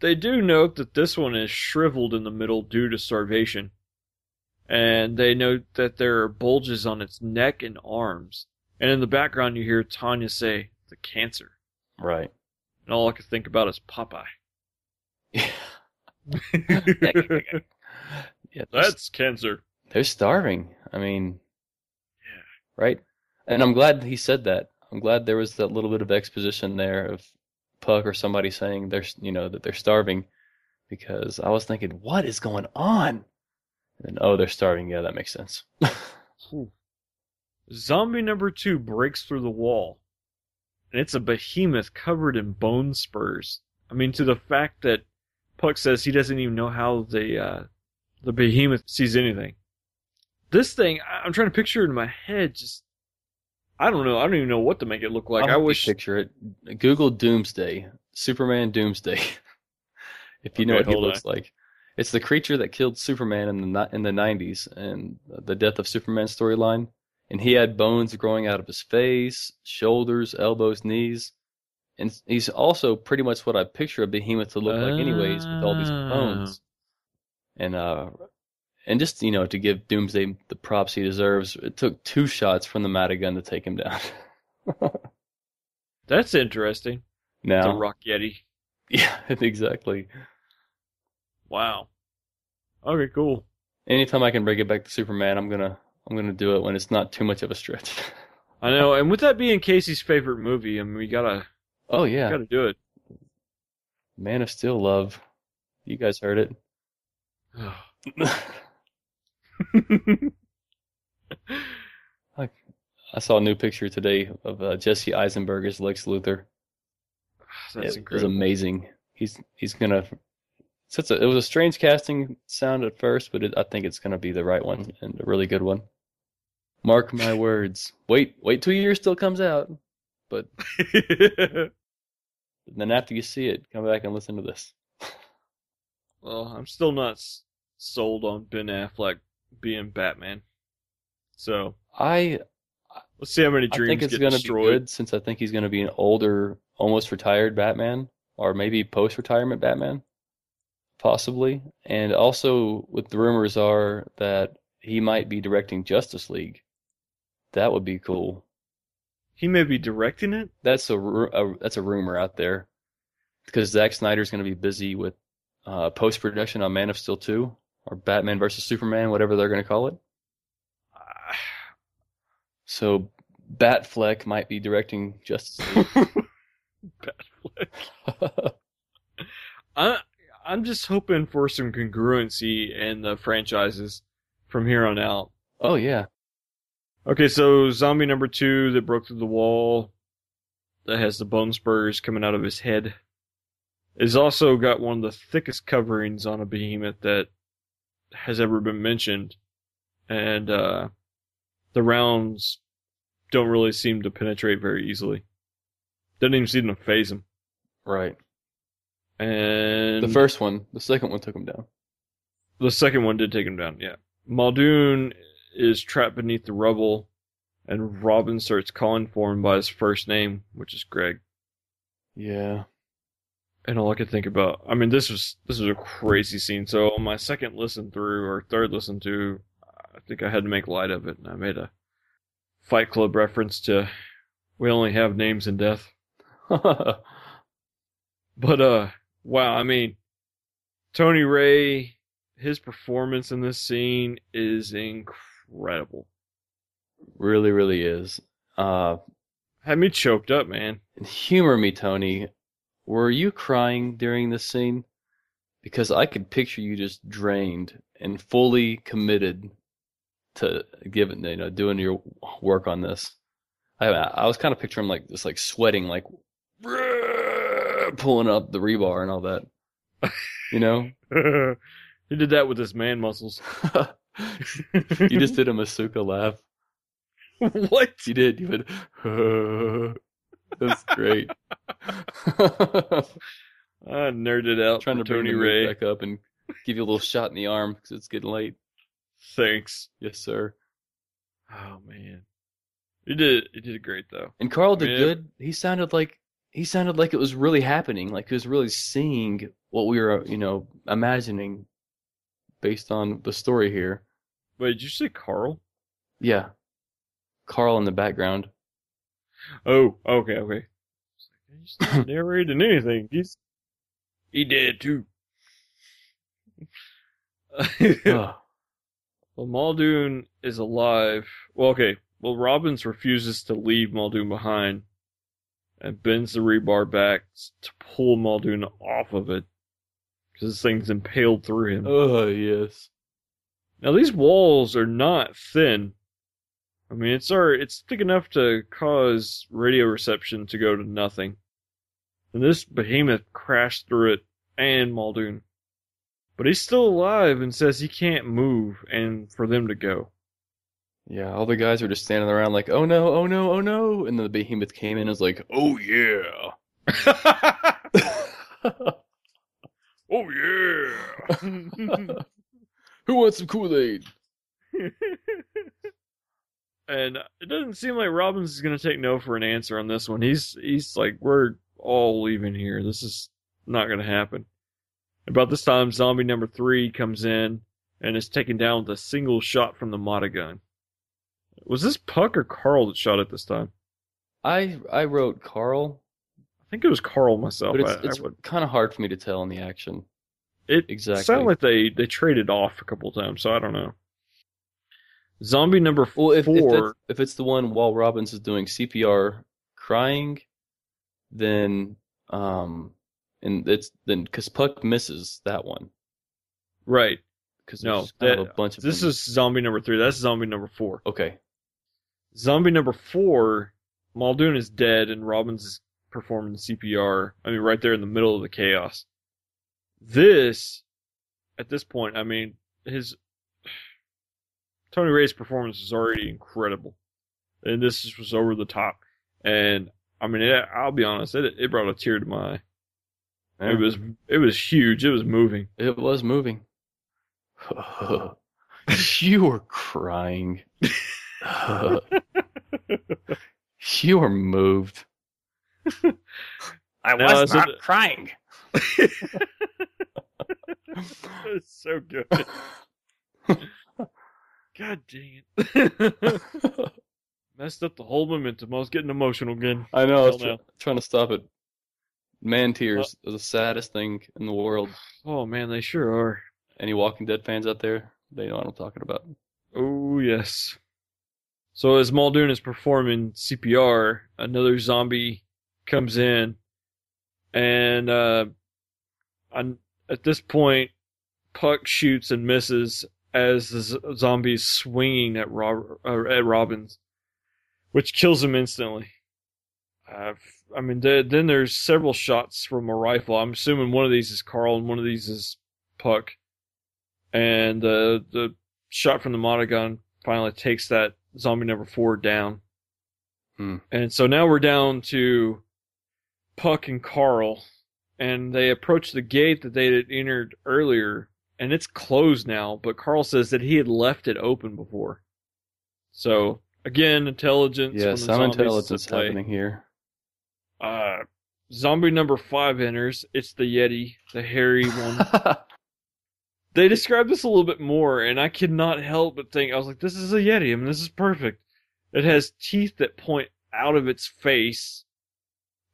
They do note that this one is shriveled in the middle due to starvation. And they note that there are bulges on its neck and arms. And in the background, you hear Tanya say, the cancer. Right. And all I can think about is Popeye. yeah, they're, That's cancer. they're starving. I mean, Yeah. right? And I'm glad he said that. I'm glad there was that little bit of exposition there of Puck or somebody saying they're, you know, that they're starving, because I was thinking, what is going on? And oh, they're starving. Yeah, that makes sense. Zombie number two breaks through the wall, and it's a behemoth covered in bone spurs. I mean, to the fact that Puck says he doesn't even know how the uh, the behemoth sees anything. This thing, I- I'm trying to picture it in my head. Just, I don't know. I don't even know what to make it look like. I'll I wish. picture it. Google Doomsday, Superman Doomsday. if you know what he looks like, it's the creature that killed Superman in the in the '90s and the death of Superman storyline. And he had bones growing out of his face, shoulders, elbows, knees, and he's also pretty much what I picture a behemoth to look like, anyways, with all these bones. And uh, and just you know to give Doomsday the props he deserves, it took two shots from the Matagun to take him down. That's interesting. It's now, a rock yeti. Yeah, exactly. Wow. Okay, cool. Anytime I can bring it back to Superman, I'm gonna I'm gonna do it when it's not too much of a stretch. I know, and with that being Casey's favorite movie, I mean, we gotta oh yeah, gotta do it. Man of Steel love. You guys heard it. I saw a new picture today of uh, Jesse Eisenberg as Lex Luthor. That's it was amazing. He's he's gonna. It's a, it was a strange casting sound at first, but it, I think it's gonna be the right one and a really good one. Mark my words. Wait, wait till it comes out, but then after you see it, come back and listen to this. well, I'm still not sold on Ben Affleck being Batman. So I let's see how many I dreams think it's get gonna destroyed. be good since I think he's gonna be an older, almost retired Batman, or maybe post-retirement Batman, possibly. And also, with the rumors are that he might be directing Justice League. That would be cool. He may be directing it. That's a, a that's a rumor out there, because Zack Snyder's gonna be busy with uh, post-production on Man of Steel 2 or Batman versus Superman, whatever they're gonna call it. Ah, So Batfleck might be directing Justice League. Batfleck. I I'm just hoping for some congruency in the franchises from here on out. oh yeah. Okay, so zombie number two that broke through the wall, that has the bone spurs coming out of his head, is also got one of the thickest coverings on a behemoth that has ever been mentioned, and uh, the rounds don't really seem to penetrate very easily. Doesn't even seem to phase him. Right. And The first one, the second one took him down. The second one did take him down, yeah. Muldoon is trapped beneath the rubble, and Robin starts calling for him by his first name, which is Greg. Yeah. And all I could think about, I mean, this was this was a crazy scene. So on my second listen through or third listen to, I think I had to make light of it, and I made a Fight Club reference to we only have names in death. But uh, wow, I mean, Tony Rey, his performance in this scene is incredible. Really, really is. Uh, Had me choked up, man. humor me, Tony. Were you crying during this scene? Because I could picture you just drained and fully committed to giving, you know, doing your work on this. I, I was kind of picturing like just like sweating, like pulling up the rebar and all that. You know, he did that with his man muscles. you just did a Masuka laugh. what? You did. You went. That's great. I nerded out Trying to bring Tony Rey. back up and give you a little shot in the arm because it's getting late. Thanks. Yes, sir. Oh man, you did. you did great though. And Carl did good. He sounded like he sounded like it was really happening. Like he was really seeing what we were, you know, imagining based on the story here. Wait, did you say Carl? Yeah. Carl in the background. Oh, okay, okay. He's not narrating anything. He's he did too. Well, Muldoon is alive. Well, okay. Well, Robbins refuses to leave Muldoon behind and bends the rebar back to pull Muldoon off of it because this thing's impaled through him. Oh yes. Now, these walls are not thin. I mean, it's already, it's thick enough to cause radio reception to go to nothing. And this behemoth crashed through it and Muldoon. But he's still alive and says he can't move and for them to go. Yeah, all the guys were just standing around like, oh no, oh no, oh no. And then the behemoth came in and was like, oh yeah. oh yeah. Who wants some Kool Aid? and it doesn't seem like Robbins is going to take no for an answer on this one. He's he's like, we're all leaving here. This is not going to happen. About this time, zombie number three comes in and is taken down with a single shot from the Mata gun. Was this Puck or Carl that shot it this time? I I wrote Carl, I think it was Carl myself. but it's, it's kind of hard for me to tell in the action. It Exactly. sounded like they, they traded off a couple times, so I don't know. Zombie number Well, if if, four. if it's the one while Robbins is doing CPR, crying, then um, and it's then because Puck misses that one right. because No, that- a bunch of This is zombie number three. That's zombie number four. okay. Zombie number four, Muldoon is dead and Robbins is performing CPR. I mean, right there in the middle of the chaos. This, at this point, I mean, his Tony Rey's performance was already incredible, and this just was over the top. And I mean, it, I'll be honest, it it brought a tear to my eye. It was it was huge. It was moving. It was moving. you were crying. you were moved. I No, was so not the- crying. it's so good. God dang it. Messed up the whole momentum. I was getting emotional again. I know. I was tr- trying to stop it. Man tears are the saddest thing in the world. Oh man, they sure are. Any Walking Dead fans out there, they know what I'm talking about. Oh yes. So as Muldoon is performing CPR, another zombie comes in, and uh, on, at this point, Puck shoots and misses as the z- zombie's swinging at Rob, uh, at Robbins, which kills him instantly. Uh, I mean, th- then there's several shots from a rifle. I'm assuming one of these is Carl and one of these is Puck, and uh, the shot from the Monogun finally takes that zombie number four down. Hmm. And so now we're down to Puck and Carl, and they approach the gate that they had entered earlier, and it's closed now, but Carl says that he had left it open before. So, again, intelligence. Yeah, some intelligence happening here. Uh, zombie number five enters. It's the Yeti, the hairy one. they describe this a little bit more, and I could not help but think I was like, "This is a Yeti. I mean, this is perfect." It has teeth that point out of its face,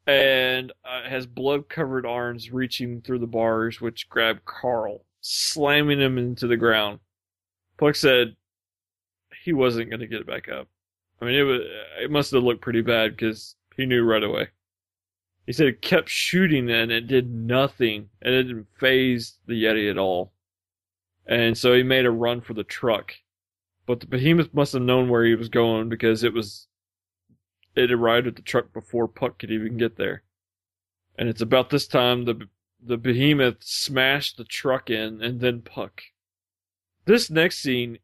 and uh, has blood-covered arms reaching through the bars, which grab Carl, slamming him into the ground. Puck said he wasn't going to get back up. I mean, it was it must have looked pretty bad because he knew right away. He said it kept shooting and it did nothing, and it didn't phase the Yeti at all. And so he made a run for the truck. But the behemoth must have known where he was going because it was it arrived at the truck before Puck could even get there. And it's about this time the the behemoth smashed the truck in and then Puck. This next scene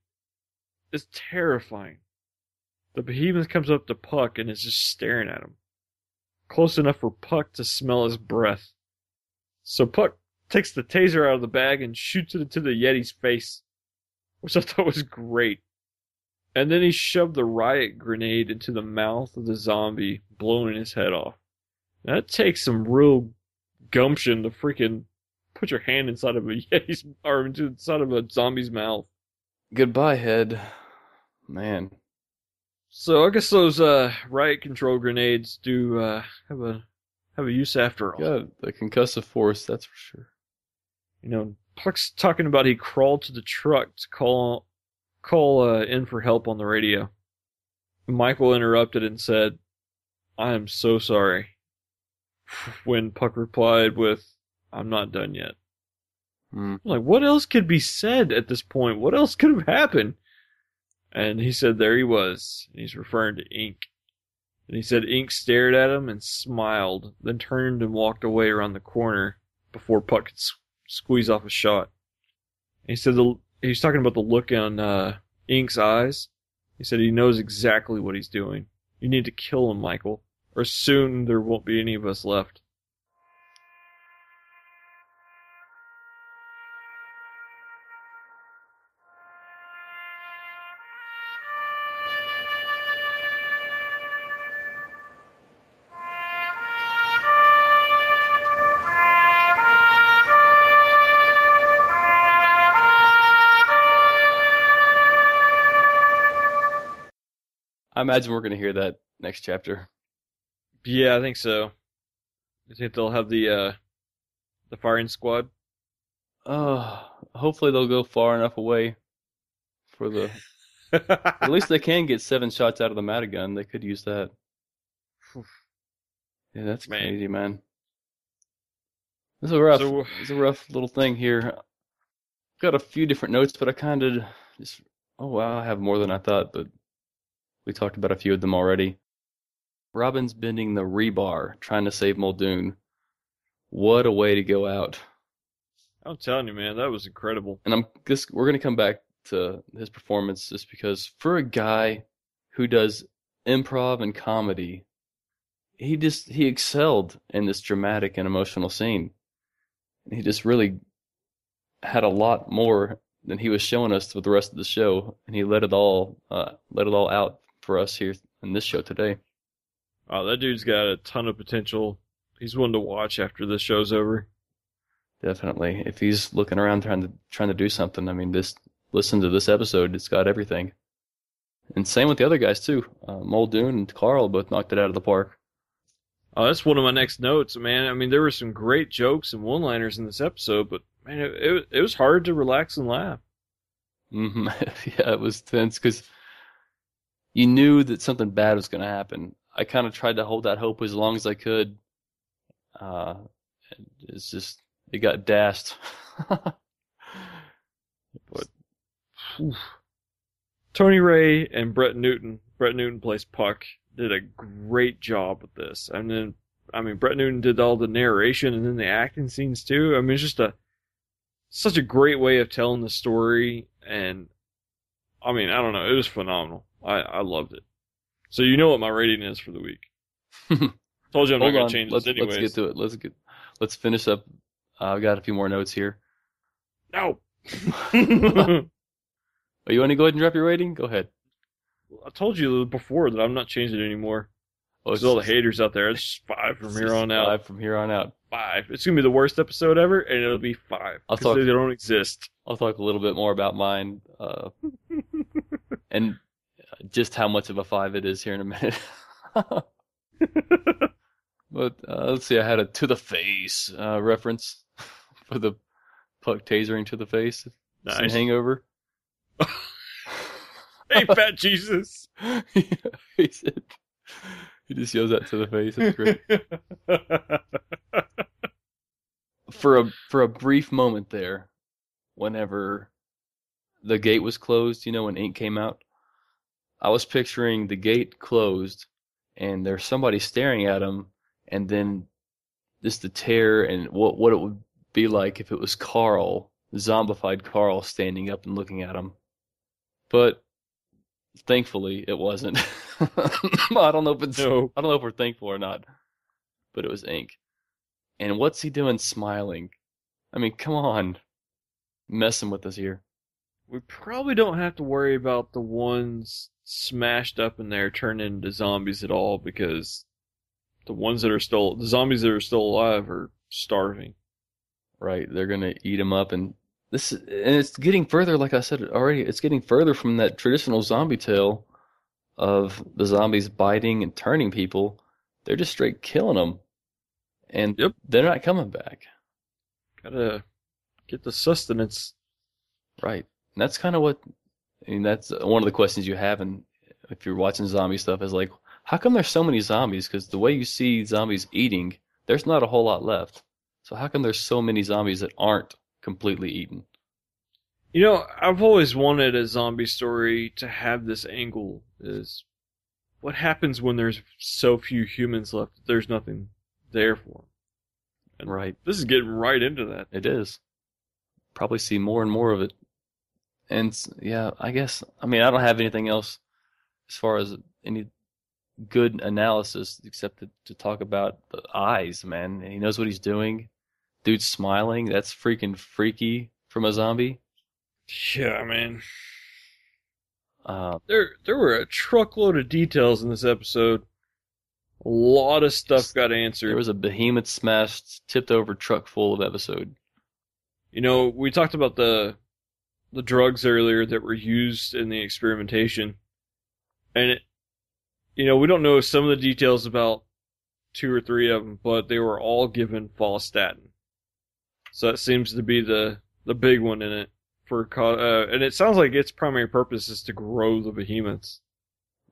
is terrifying. The behemoth comes up to Puck and is just staring at him. Close enough for Puck to smell his breath. So Puck takes the taser out of the bag and shoots it into the Yeti's face, which I thought was great. And then he shoved the riot grenade into the mouth of the zombie, blowing his head off. Now, that takes some real gumption to freaking put your hand inside of a Yeti's, or into inside of a zombie's mouth. Goodbye, head. Man. So I guess those uh, riot control grenades do uh, have a have a use after all. Yeah, the concussive force, that's for sure. You know, Puck's talking about he crawled to the truck to call call uh, in for help on the radio. Michael interrupted and said, "I am so sorry." When Puck replied with, "I'm not done yet." Hmm. Like, what else could be said at this point? What else could have happened? And he said there he was. And he's referring to Ink. And he said Ink stared at him and smiled, then turned and walked away around the corner before Puck could s- squeeze off a shot. And he said the, he was talking about the look on uh, Ink's eyes. He said he knows exactly what he's doing. You need to kill him, Michael, or soon there won't be any of us left. Imagine we're going to hear that next chapter. Yeah, I think so. I think they'll have the uh, the firing squad. Uh, hopefully they'll go far enough away for the. At least they can get seven shots out of the Matagun. They could use that. Yeah, that's Man. crazy, man. It's a rough. So- it's a rough little thing here. Got a few different notes, but I kind of just. Oh wow, I have more than I thought, but we talked about a few of them already. Robbins bending the rebar, trying to save Muldoon. What a way to go out! I'm telling you, man, that was incredible. and I'm this we're gonna come back to his performance just because for a guy who does improv and comedy, he just he excelled in this dramatic and emotional scene. He just really had a lot more than he was showing us with the rest of the show, and he let it all uh, let it all out for us here in this show today. Oh, that dude's got a ton of potential. He's one to watch after this show's over. Definitely, if he's looking around trying to trying to do something, I mean, this listen to this episode; it's got everything. And same with the other guys too. Uh, Muldoon and Carl both knocked it out of the park. Oh, that's one of my next notes, man. I mean, there were some great jokes and one-liners in this episode, but man, it it, it was hard to relax and laugh. Mm-hmm. yeah, it was tense because you knew that something bad was going to happen. I kind of tried to hold that hope as long as I could. Uh, it's just it got dashed. But. Tony Rey and Brett Newton, Brett Newton plays Puck, did a great job with this. And then, I mean, Brett Newton did all the narration and then the acting scenes too. I mean, it's just a such a great way of telling the story. And I mean, I don't know, it was phenomenal. I I loved it. So you know what my rating is for the week. Told you I'm not gonna on, change let's, this anyways. let's get to it. Let's get let's finish up. Uh, I've got a few more notes here. No. Oh, you want to go ahead and drop your rating? Go ahead. I told you before that I'm not changing it anymore. Oh, There's all the haters out there. It's five from here on out. Five from here on out. Five. It's gonna be the worst episode ever, and it'll be five. I'll talk- They don't exist. I'll talk a little bit more about mine, uh, and just how much of a five it is here in a minute. but uh, let's see, I had a to the face uh, reference for the puck tasering to the face. Nice. hangover. hey, fat Jesus. he said, he just yells that to the face. It's great. for a for a brief moment there, whenever the gate was closed, you know, when ink came out, I was picturing the gate closed and there's somebody staring at him, and then just the terror and what what it would be like if it was Carl, zombified Carl, standing up and looking at him. But thankfully, it wasn't. I don't know if it's no. I don't know if we're thankful or not, but it was Ink. And what's he doing smiling? I mean, come on. Messing with us here. We probably don't have to worry about the ones smashed up in there turning into zombies at all because the ones that are still the zombies that are still alive are starving. Right. They're going to eat them up. And this, and it's getting further, like I said already, it's getting further from that traditional zombie tale of the zombies biting and turning people. They're just straight killing them. And Yep. they're not coming back. Gotta get the sustenance. Right. And that's kind of what, I mean, that's one of the questions you have. And if you're watching zombie stuff is like, how come there's so many zombies? Because the way you see zombies eating, there's not a whole lot left. So how come there's so many zombies that aren't completely eaten? You know, I've always wanted a zombie story to have this angle is what happens when there's so few humans left there's nothing there for them. And Right. This is getting right into that. It is. Probably see more and more of it. And yeah, I guess I mean I don't have anything else as far as any good analysis except to, to talk about the eyes, man. He knows what he's doing. Dude's smiling. That's freaking freaky from a zombie. Yeah, man. Uh, There there were a truckload of details in this episode. A lot of stuff got answered. there was a behemoth smashed, tipped over truck full of episode. You know, we talked about the the drugs earlier that were used in the experimentation, and it, you know, we don't know some of the details about two or three of them, but they were all given follistatin. So that seems to be the the big one in it for uh, and it sounds like its primary purpose is to grow the behemoths.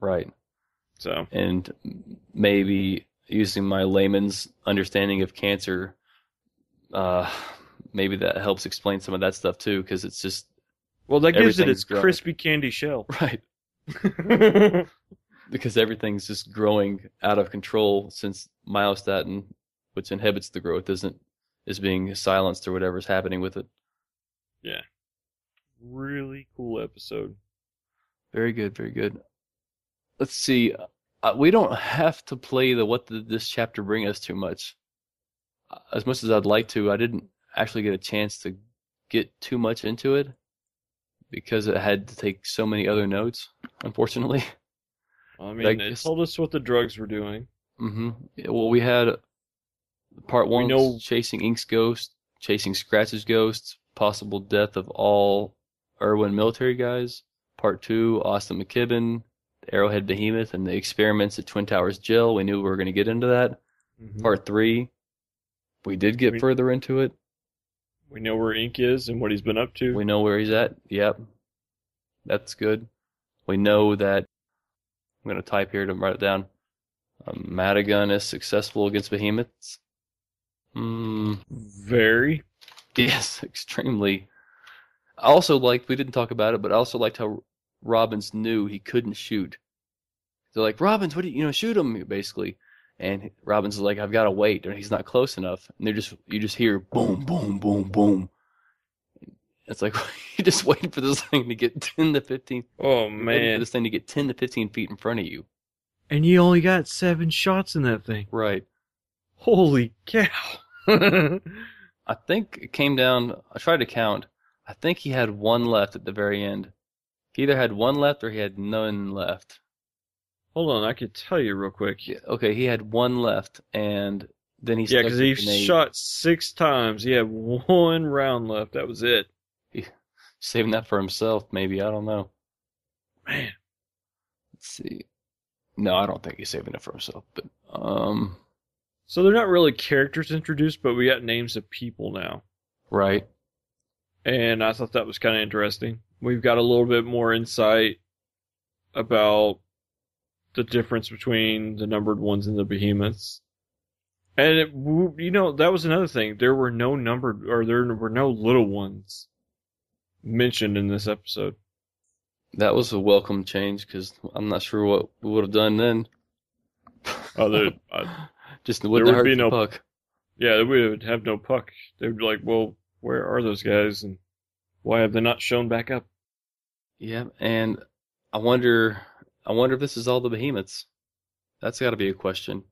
Right. So and maybe using my layman's understanding of cancer, uh, maybe that helps explain some of that stuff too, because it's just well, that gives it its growing. crispy candy shell. right because everything's just growing out of control since myostatin, which inhibits the growth, isn't is being silenced or whatever's happening with it. Yeah. Really cool episode. Very good, very good. Let's see. Uh, we don't have to play the what did this chapter bring us too much. Uh, As much as I'd like to, I didn't actually get a chance to get too much into it because it had to take so many other notes, unfortunately. I I mean, it guess- told us what the drugs were doing. Mm-hmm. Well, we had part one know- chasing Ink's ghost, chasing Scratch's ghost, possible death of all Irwin military guys. Part two, Austin McKibbin, the Arrowhead Behemoth, and the experiments at Twin Towers Jail. We knew we were going to get into that. Part three, we did get We- further into it. We know where Ink is and what he's been up to. We know where he's at. Yep, that's good. We know that. I'm going to type here to write it down. Um, Matagun is successful against behemoths. Hmm. Very. Yes, extremely. I also liked, we didn't talk about it, but I also liked how Robbins knew he couldn't shoot. They're like, Robbins, what do you, you know, shoot him, basically. And Robbins is like, I've got to wait, and he's not close enough. And they're just, you just hear boom, boom, boom, boom. It's like, you're just waiting for this thing to get 10 to 15, Oh waiting for man. this thing to get 10 to 15 feet in front of you. And you only got seven shots in that thing. Right. Holy cow. I think it came down. I tried to count. I think he had one left at the very end. He either had one left or he had none left. Hold on, I could tell you real quick. Yeah, Okay, he had one left, and then he Yeah, because he shot six times. He had one round left. That was it. saving that for himself. Maybe I don't know. Man. Let's see. No, I don't think he's saving it for himself. But um, So they're not really characters introduced, but we got names of people now. right. And I thought that was kind of interesting. We've got a little bit more insight about the difference between the numbered ones and the behemoths. And it, you know, that was another thing. There were no numbered, or there were no little ones mentioned in this episode. That was a welcome change because I'm not sure what we would have done then. Oh, there- I- Just wouldn't would hurt be no- puck. Yeah, we would have no puck. They would be like, well, where are those guys? And why have they not shown back up? Yeah, and I wonder, I wonder if this is all the behemoths. That's got to be a question.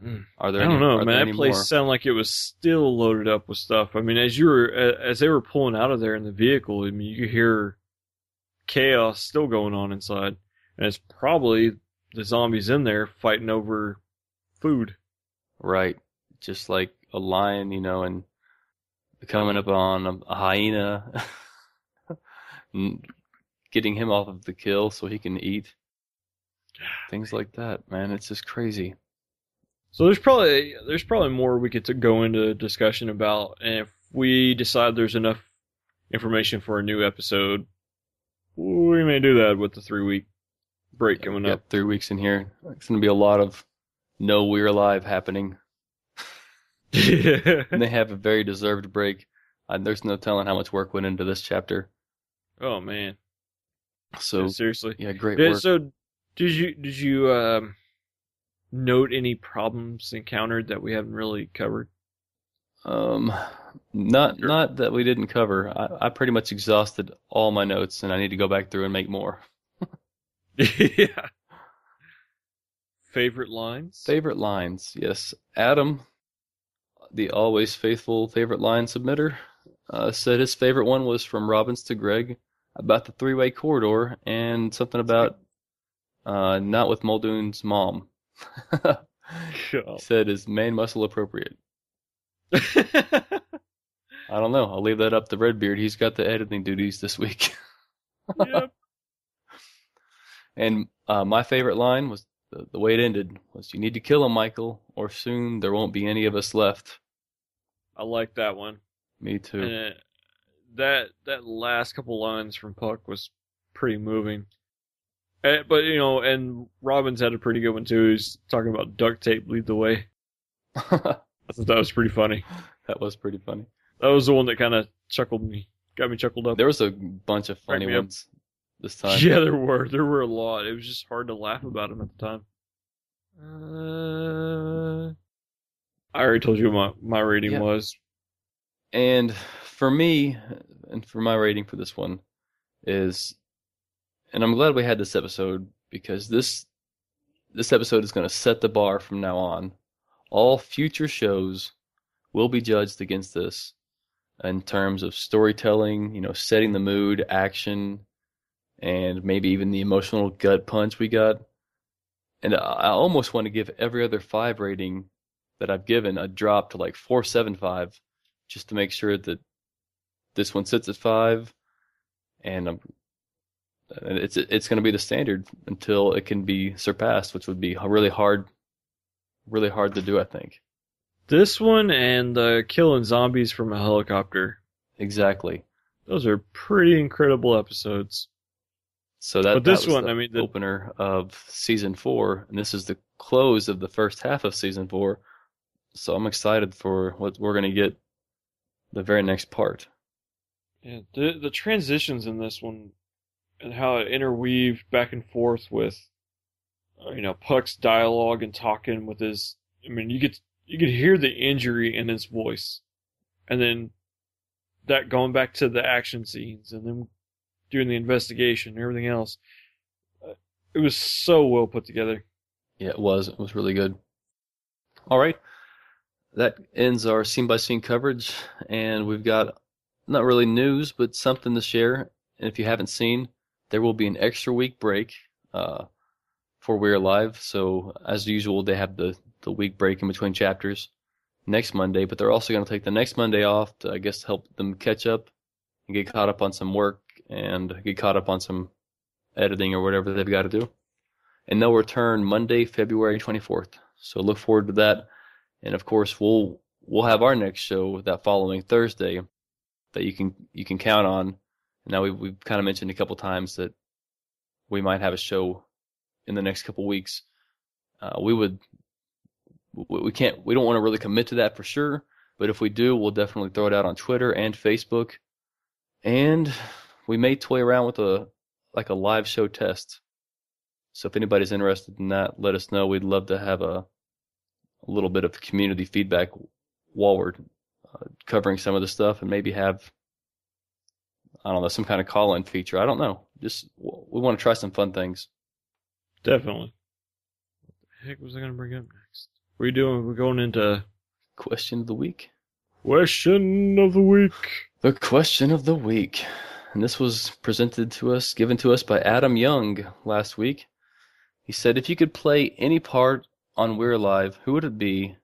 Hmm. Are there? I don't any, know, man. That place more? sounded like it was still loaded up with stuff. I mean, as you were, as they were pulling out of there in the vehicle, I mean, you could hear chaos still going on inside, and it's probably the zombies in there fighting over food. Right, just like a lion, you know, and coming up on a, hyena, getting him off of the kill so he can eat. Things like that, man. It's just crazy. So there's probably there's probably more we could to go into discussion about, and if we decide there's enough information for a new episode, we may do that with the three week break We coming up. three weeks in here. It's gonna be a lot of no, we're alive happening. and they have a very deserved break. I, there's no telling how much work went into this chapter. Oh man. So Yeah, seriously. yeah, great work. so did you did you um, note any problems encountered that we haven't really covered? Um, not Sure. not that we didn't cover. I, I pretty much exhausted all my notes, and I need to go back through and make more. yeah. Favorite lines? Favorite lines, yes. Adam, the always faithful favorite line submitter, uh, said his favorite one was from Robbins to Greg about the three-way corridor and something about uh, not with Muldoon's mom. he said is main muscle appropriate. I don't know. I'll leave that up to Redbeard. He's got the editing duties this week. yep. And uh, my favorite line was the, the way it ended was, "You need to kill him, Michael, or soon there won't be any of us left." I like that one. Me too. And that that last couple lines from Puck was pretty moving. Eh, but you know, and Robbins had a pretty good one too. He's talking about duct tape lead the way. that I thought that was pretty funny. That was pretty funny. That was the one that kind of chuckled me, got me chuckled up. There was a bunch of funny up. ones this time. Yeah, there were. There were a lot. It was just hard to laugh about them at the time. Uh, I already told you what my, my rating Yeah. was. And for me, and for my rating for this one is, and I'm glad we had this episode because this this episode is going to set the bar from now on. All future shows will be judged against this in terms of storytelling, you know, setting the mood, action, and maybe even the emotional gut punch we got. And I almost want to give every other five rating that I've given a drop to like four seven five just to make sure that this one sits at five, and I'm, it's it's going to be the standard until it can be surpassed, which would be really hard, really hard to do. I think This one and uh, killing zombies from a helicopter. exactly. Those are pretty incredible episodes. So that But this that one, the I mean, the- opener of season four, and this is the close of the first half of season four. So I'm excited for what we're going to get the very next part. Yeah, the the transitions in this one and how it interweaved back and forth with, uh, you know, Puck's dialogue and talking with his. I mean, you could you could hear the injury in his voice, and then that going back to the action scenes and then doing the investigation and everything else. Uh, It was so well put together. Yeah, it was. It was really good. All right. That ends our scene by scene coverage, and we've got not really news, but something to share. And if you haven't seen, there will be an extra week break uh, for We're Alive. So, as usual, they have the, the week break in between chapters next Monday, but they're also going to take the next Monday off to, I guess, help them catch up and get caught up on some work and get caught up on some editing or whatever they've got to do and they'll return Monday, February 24th. So look forward to that. And of course, we'll we'll have our next show that following Thursday that you can you can count on. Now we've we've kind of mentioned a couple times that we might have a show in the next couple weeks. Uh, we would we we can't we don't want to really commit to that for sure, but if we do, we'll definitely throw it out on Twitter and Facebook. And we may toy around with a like a live show test. So if anybody's interested in that, let us know. We'd love to have a, a little bit of community feedback while we're uh, covering some of the stuff and maybe have, I don't know, some kind of call in feature. I don't know. Just, we want to try some fun things. Definitely. What the heck was I going to bring up next? We're doing? We're going into Question of the week. question of the week. The question of the week. And this was presented to us, given to us by Adam Young last week. He said, if you could play any part on We're Alive, who would it be,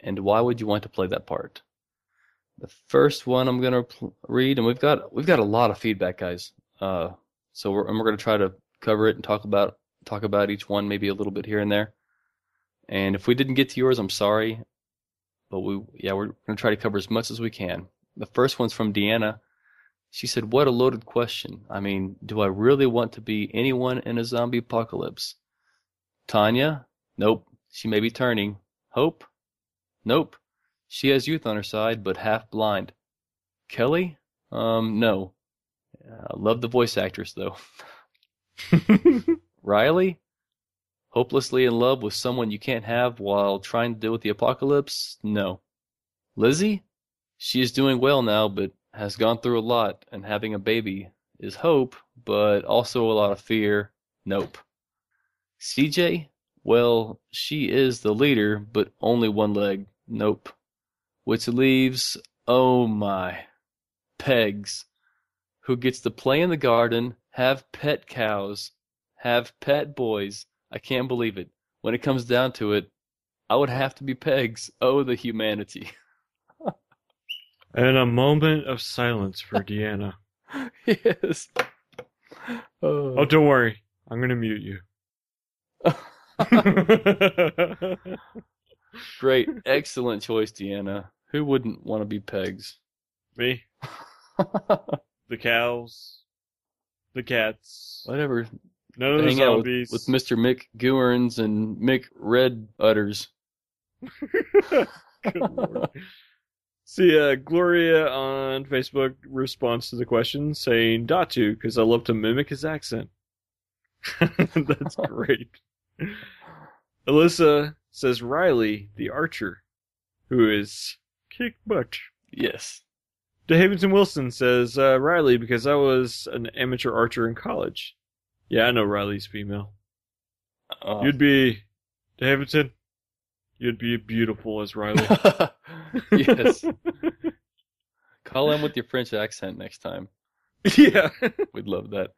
and why would you want to play that part? The first one I'm gonna read, and we've got we've got a lot of feedback, guys. Uh, so we're and we're gonna try to cover it and talk about talk about each one, maybe a little bit here and there. And if we didn't get to yours, I'm sorry, but we yeah we're gonna try to cover as much as we can. The first one's from Deanna. She said, What a loaded question. I mean, do I really want to be anyone in a zombie apocalypse? Tanya? Nope. She may be turning. Hope? Nope. She has youth on her side, but half blind. Kelly? Um, no. I love the voice actress though. Riley? Hopelessly in love with someone you can't have while trying to deal with the apocalypse? No. Lizzie? She is doing well now, but has gone through a lot, and having a baby is hope, but also a lot of fear. Nope. CJ? Well, she is the leader, but only one leg. Nope. Which leaves, oh my, Pegs, who gets to play in the garden, have pet cows, have pet boys. I can't believe it. When it comes down to it, I would have to be Pegs. Oh, the humanity. and a moment of silence for Deanna. yes. Oh. oh, don't worry. I'm going to mute you. Great. Excellent choice, Deanna. Who wouldn't want to be Pegs? Me? the cows, the cats, Whatever. none of the Hang out with, zombies. with Mr. Mick Goerns and Mick Red Utters. Good lord. See, uh, Gloria on Facebook responds to the question saying Datu because I love to mimic his accent. That's great. Alyssa says Riley, the archer, who is kick butt. Yes. DeHaventon Wilson says uh, Riley because I was an amateur archer in college. Yeah, I know Riley's female. Uh, You'd be DeHaventon. You'd be beautiful as Riley. yes. Call him with your French accent next time. yeah. We'd love that.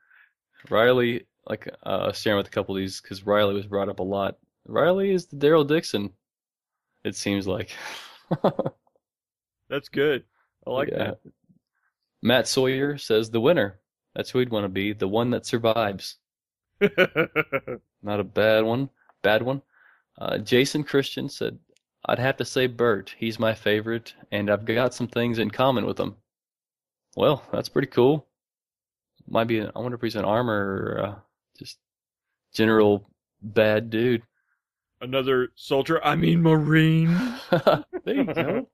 Riley, like, uh, sharing with a couple of these, because Riley was brought up a lot. Riley is the Daryl Dixon, it seems like. That's good. I like Yeah. Matt Sawyer says the winner. That's who he'd want to be, the one that survives. Not a bad one. Bad one. Uh, Jason Christian said, I'd have to say Bert. He's my favorite, and I've got some things in common with him. Well, that's pretty cool. Might be, I wonder if he's an armor or uh, just general bad dude. Another soldier. I mean, Marine. there you go.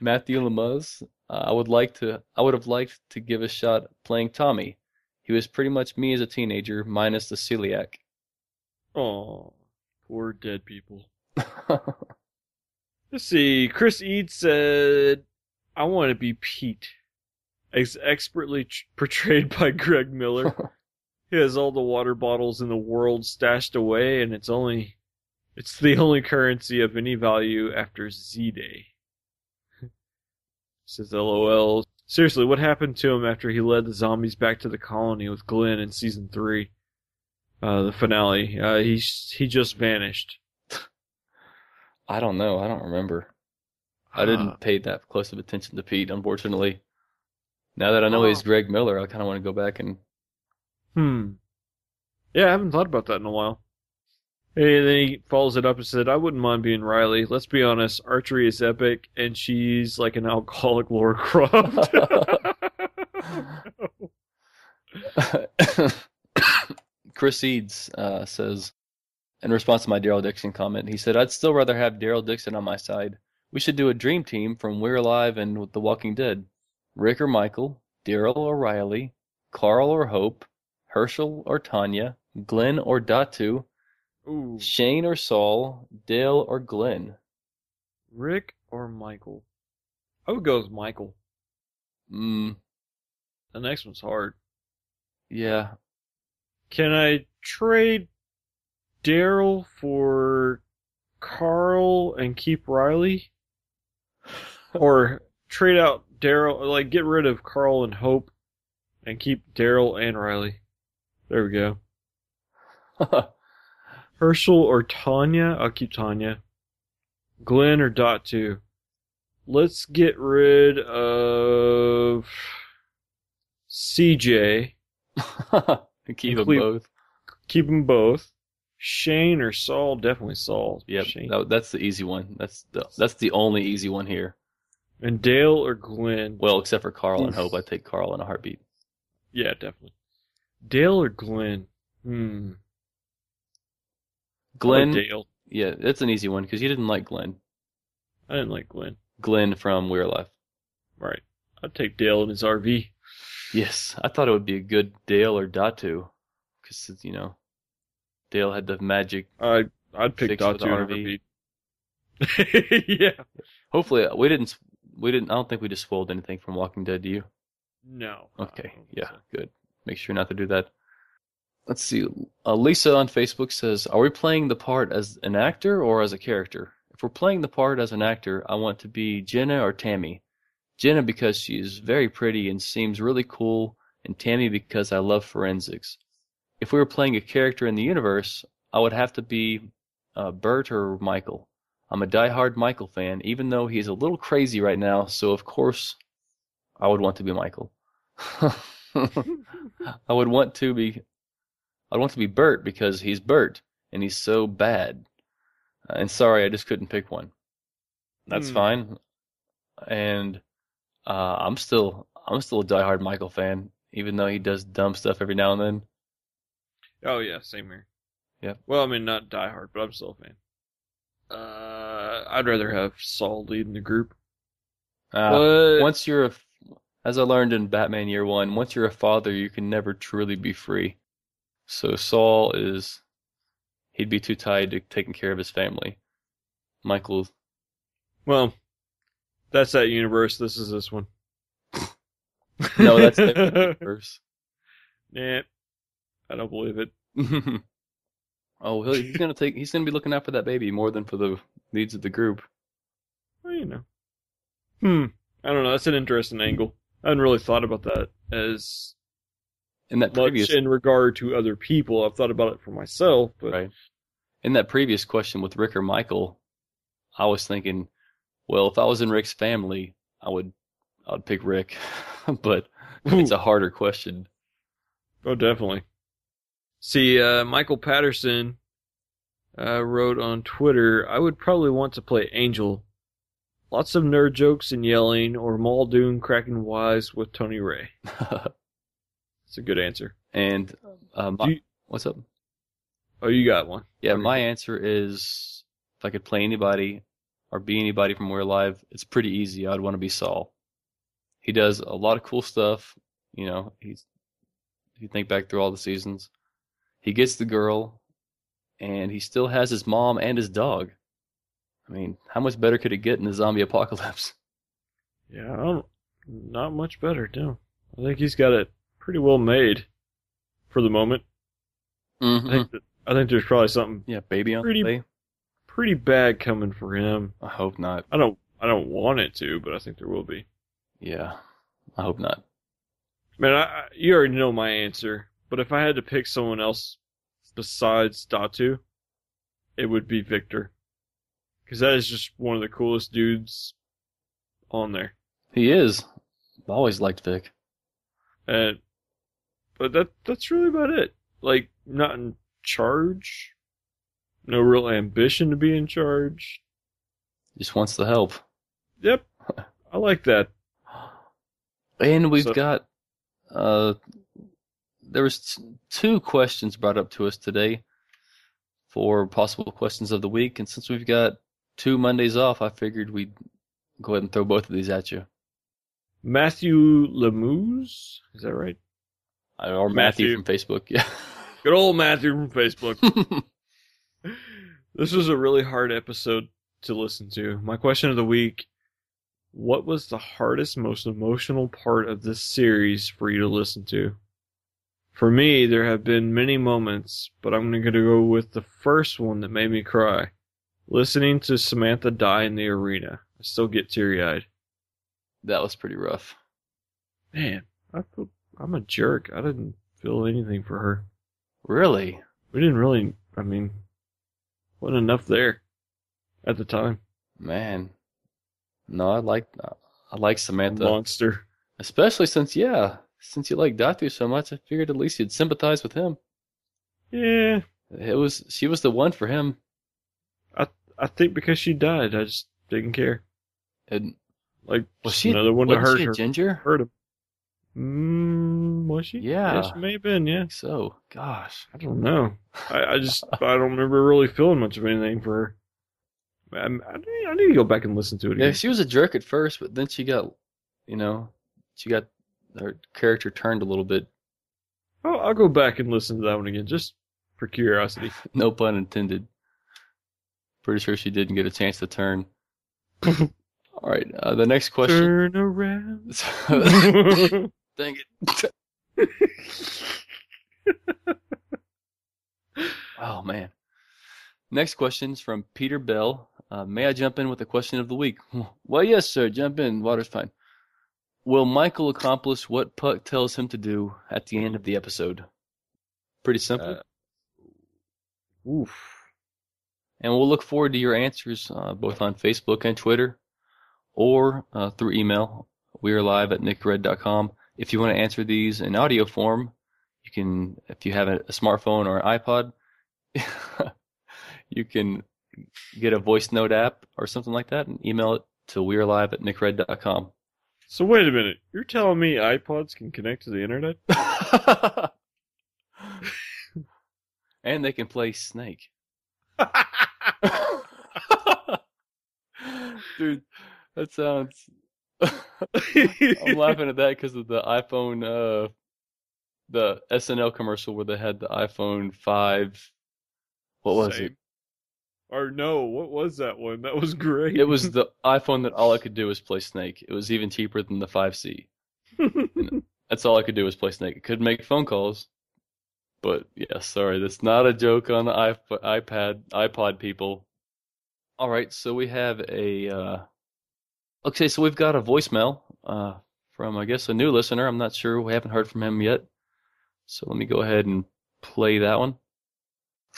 Matthew Lemuz. Uh, I would like to. I would have liked to give a shot playing Tommy. He was pretty much me as a teenager, minus the celiac. Oh, poor dead people. Let's see. Chris Eads said, "I want to be Pete." Ex- expertly tr- portrayed by Greg Miller. he has all the water bottles in the world stashed away, and it's only, it's the only currency of any value after Z Day. Says LOL. Seriously, what happened to him after he led the zombies back to the colony with Glenn in season three? Uh, the finale. Uh, he he just vanished. I don't know. I don't remember. I Uh, didn't pay that close of attention to Pete, unfortunately. Now that I know he's Oh. Greg Miller, I kind of want to go back and. Hmm. Yeah, I haven't thought about that in a while. And then he follows it up and said, "I wouldn't mind being Riley. Let's be honest, archery is epic, and she's like an alcoholic Laura Croft." Chris Eads uh, says, in response to my Daryl Dixon comment, he said, I'd still rather have Daryl Dixon on my side. We should do a dream team from We're Alive and The Walking Dead. Rick or Michael, Daryl or Riley, Carl or Hope, Herschel or Tanya, Glenn or Datu, Ooh, Shane or Saul, Dale or Glenn. Rick or Michael? I would go with Michael. Mm, The next one's hard. yeah. Can I trade Daryl for Carl and keep Riley? or trade out Daryl, like get rid of Carl and Hope and keep Daryl and Riley. There we go. Herschel or Tanya? I'll keep Tanya. Glenn or Datu? Let's get rid of CJ. Keep them both. Keep them both. Shane or Saul? Definitely Saul. Shane. that, that's the easy one. That's the that's the only easy one here. And Dale or Glenn? Well, except for Carl and Hope, I take Carl in a heartbeat. yeah, definitely. Dale or Glenn? Hmm. Glenn, Dale. yeah, that's an easy one because you didn't like Glenn. I didn't like Glenn. Glenn from We're Alive. Right. I'd take Dale in his RV. Yes, I thought it would be a good Dale or Datu, because you know, Dale had the magic. I I'd pick Datu RV. RV. yeah. Hopefully, uh, we didn't. We didn't. I don't think we just spoiled anything from Walking Dead. Do you? No. Okay. Yeah. so. Good. Make sure not to do that. Let's see. Uh, Lisa on Facebook says, "Are we playing the part as an actor or as a character? If we're playing the part as an actor, I want to be Jenna or Tammy. Jenna because she is very pretty and seems really cool, and Tammy because I love forensics. If we were playing a character in the universe, I would have to be uh, Bert or Michael. I'm a diehard Michael fan, even though he's a little crazy right now. So of course, I would want to be Michael." I would want to be I'd want to be Bert because he's Bert and he's so bad. Uh, and sorry, I just couldn't pick one. That's Hmm. fine. And uh, I'm still I'm still a diehard Michael fan, even though he does dumb stuff every now and then. Oh yeah, same here. Yeah. Well, I mean, not Die Hard, but I'm still a fan. Uh, I'd rather have Saul leading the group. Uh, but once you're a, as I learned in Batman Year One, once you're a father, you can never truly be free. So Saul is, he'd be too tied to taking care of his family. Michael, well, that's that universe. This is this one. no, that's the universe. Nah, I don't believe it. oh, he's gonna take. He's gonna be looking out for that baby more than for the needs of the group. Well, you know. Hmm. I don't know. That's an interesting angle. I hadn't really thought about that as In that much previous, in regard to other people. I've thought about it for myself, but right? In that previous question with Rick or Michael, I was thinking, well, if I was in Rick's family, I would, I would pick Rick, but it's a harder question. Oh, definitely. See, uh, Michael Patterson uh, wrote on Twitter, I would probably want to play Angel. Lots of nerd jokes and yelling, or Muldoon cracking wise with Tony Rey. It's a good answer. and uh, my, you- what's up? Oh, you got one. Yeah, you my answer is if I could play anybody or be anybody from We're Alive, it's pretty easy. I'd want to be Saul. He does a lot of cool stuff. You know, he's if you think back through all the seasons, he gets the girl, and he still has his mom and his dog. I mean, how much better could it get in the zombie apocalypse? Yeah, I don't, not much better, no. I think he's got it pretty well made for the moment. I Mm-hmm. think that, I think there's probably something Yeah, baby on Pretty- the pretty bad coming for him. I hope not. I don't I don't want it to, but I think there will be. Yeah, I hope not. Man, I, I- you already know my answer, but if I had to pick someone else besides Datu, it would be Victor. Because that is just one of the coolest dudes on there. He is. I've always liked Vic. And, but that that's really about it. Like, not in charge. No real ambition to be in charge. Just wants the help. Yep. I like that. And we've So- got uh there was t- two questions brought up to us today for possible questions of the week and since we've got two Mondays off, I figured we'd go ahead and throw both of these at you. Matthew Lemuse? Is that right? Uh, Or Matthew, Matthew. from Facebook. Yeah. Good old Matthew from Facebook. This was a really hard episode to listen to. My question of the week What was the hardest, most emotional part of this series for you to listen to? For me, there have been many moments, but I'm going to go with the first one that made me cry. Listening to Samantha die in the arena. I still get teary eyed. that was pretty rough. Man, I feel, I'm a jerk. I didn't feel anything for her. Really? We didn't really, I mean, wasn't enough there at the time. Man. No, I like I like Samantha. Monster. Especially since yeah, since you like Datu so much, I figured at least you'd sympathize with him. Yeah, It was she was the one for him. I I think because she died, I just didn't care. And Like, was she another one to hurt her. ginger? Hurt him. Mm, was she? Yeah. she may have been. Yeah, So, gosh. I don't know. I, I just I don't remember really feeling much of anything for her. I, I, need- to go back and listen to it Yeah, again. she was a jerk at first, but then she got, you know, she got her character turned a little bit. I'll, I'll go back and listen to that one again, just for curiosity. No pun intended. Pretty sure she didn't get a chance to turn. All right, uh, the next question. Turn around. Dang it. oh man. Next question's from Peter Bell. Uh, may I jump in with the question of the week? Well, yes, sir. Jump in. Water's fine. Will Michael accomplish what Puck tells him to do at the end of the episode? Pretty simple. Uh, Oof. and we'll look forward to your answers uh, both on Facebook and Twitter or uh, through email. We are live at mickred.com. If you want to answer these in audio form, you can, if you have a, smartphone or an iPod, you can get a voice note app or something like that and email it to wearelive at mickred.com. So wait a minute. You're telling me iPods can connect to the internet? and they can play Snake. Dude, that sounds. I'm laughing at that because of the iPhone, uh, the SNL commercial where they had the iPhone 5. What was Same. it? Or no, what was that one? That was great. It was the iPhone that all I could do was play Snake. It was even cheaper than the 5C. That's all I could do was play Snake. I could make phone calls. But yeah, sorry, that's not a joke on the iP- iPad, iPod people. All right, so we have a. Uh, okay, so we've got a voicemail uh, from I guess a new listener. I'm not sure. We haven't heard from him yet. So let me go ahead and play that one.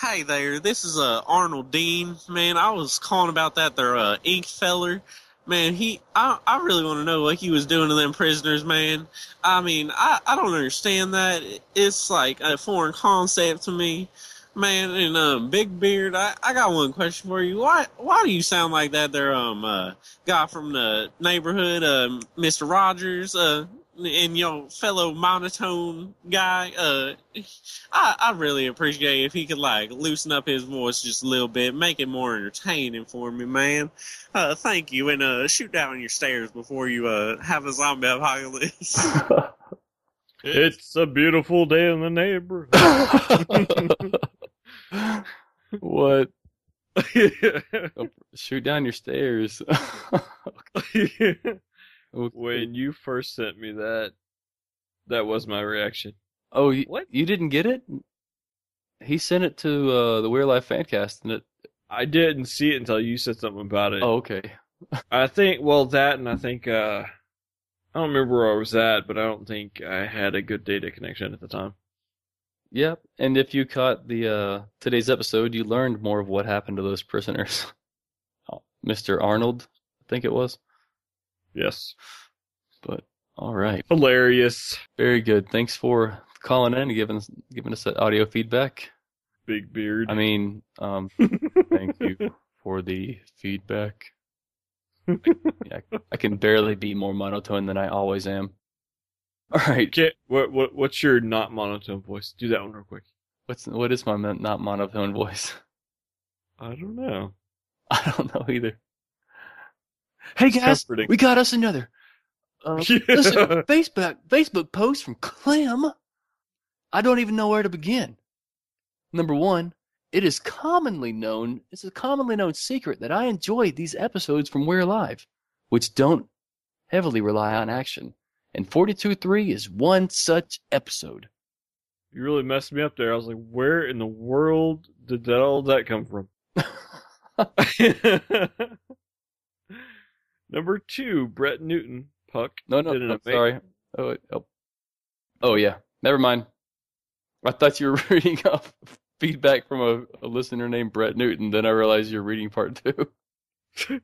Hey there, this is uh Arnold Dean. Man, I was calling about that there uh ink feller. Man, he I I really want to know what he was doing to them prisoners, man. I mean, I I don't understand that. It's like a foreign concept to me. Man, and um Big Beard, I, I got one question for you. Why why do you sound like that there um uh guy from the neighborhood, um Mr. Rogers, uh and your fellow monotone guy, uh, I, I really appreciate if he could like loosen up his voice just a little bit, make it more entertaining for me, man. Uh, thank you, and uh, shoot down your stairs before you uh have a zombie apocalypse. It's a beautiful day in the neighborhood. what? Shoot down your stairs. Okay. when you first sent me that, that was my reaction. Oh, you, What? you didn't get it? He sent it to uh, the We're Alive Fancast, and it. I didn't see it until you said something about it. Oh, okay. I think, well, that and I think, uh, I don't remember where I was at, but I don't think I had a good data connection at the time. Yep. And if you caught the uh, today's episode, you learned more of what happened to those prisoners. Oh, Mr. Arnold, I think it was. Yes. But all right, Hilarious. very good. Thanks for calling in and giving us giving us that audio feedback. Big beard. I mean, um, thank you for the feedback. Yeah, I can barely be more monotone than I always am. All right, Okay, what, what, what's your not monotone voice? Do that one real quick. what's what is my not monotone voice? I don't know. I don't know either. Hey guys, we got us another. Uh, listen, Facebook Facebook post from Clem. I don't even know where to begin. Number one, it is commonly known. It's a commonly known secret that I enjoy these episodes from We're Alive, which don't heavily rely on action. And 42.3 is one such episode. You really messed me up there. I was like, where in the world did that, all that come from? Number two, Brett Newton, Puck. No, no, no sorry. Oh, oh. oh, yeah. Never mind. I thought you were reading off feedback from a, a listener named Brett Newton. Then I realized you're reading part two.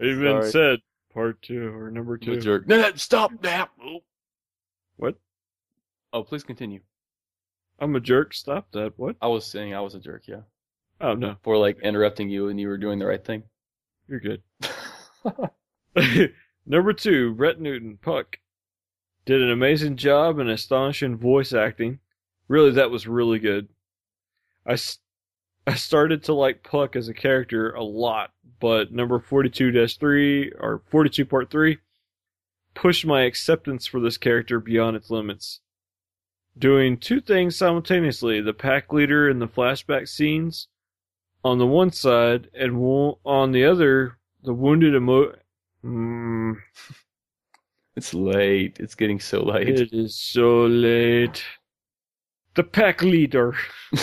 Even said part two or number two. jerk. No, no, stop that. Oh. What? Oh, please continue. I'm a jerk. Stop that. What? I was saying I was a jerk, yeah. Oh no, For like interrupting you and you were doing the right thing. you're good. Number two, Brett Newton, Puck, did an amazing job and astonishing voice acting. Really, that was really good. I, I started to like Puck as a character a lot, but number 42 3 or 42 part 3, pushed my acceptance for this character beyond its limits. Doing two things simultaneously the pack leader in the flashback scenes on the one side, and wo- on the other, the wounded emo. Mm, It's late. It's getting so late. it is so late. The pack leader.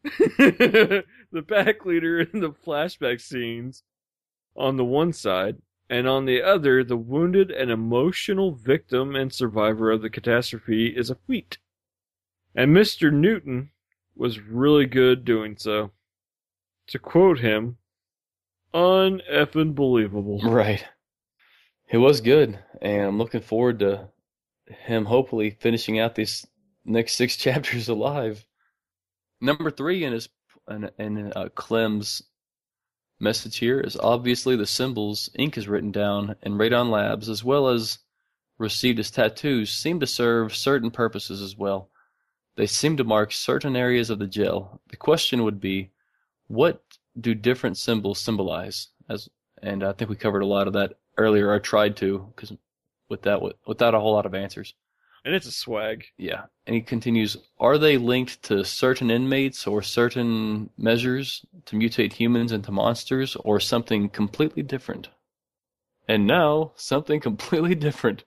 the pack leader in the flashback scenes on the one side, and on the other, the wounded and emotional victim and survivor of the catastrophe is a wheat. And Mr. Newton was really good doing so. To quote him, uneffing believable. Right. It was good, and I'm looking forward to him hopefully finishing out these next six chapters alive. Number three in his in, in uh, Clem's message here is obviously the symbols ink is written down in Radon Labs as well as received as tattoos seem to serve certain purposes as well. They seem to mark certain areas of the gel. The question would be, what do different symbols symbolize? As and I think we covered a lot of that earlier. I tried to because with that without a whole lot of answers. And it's a swag. Yeah, and he continues: Are they linked to certain inmates or certain measures to mutate humans into monsters, or something completely different? And now something completely different.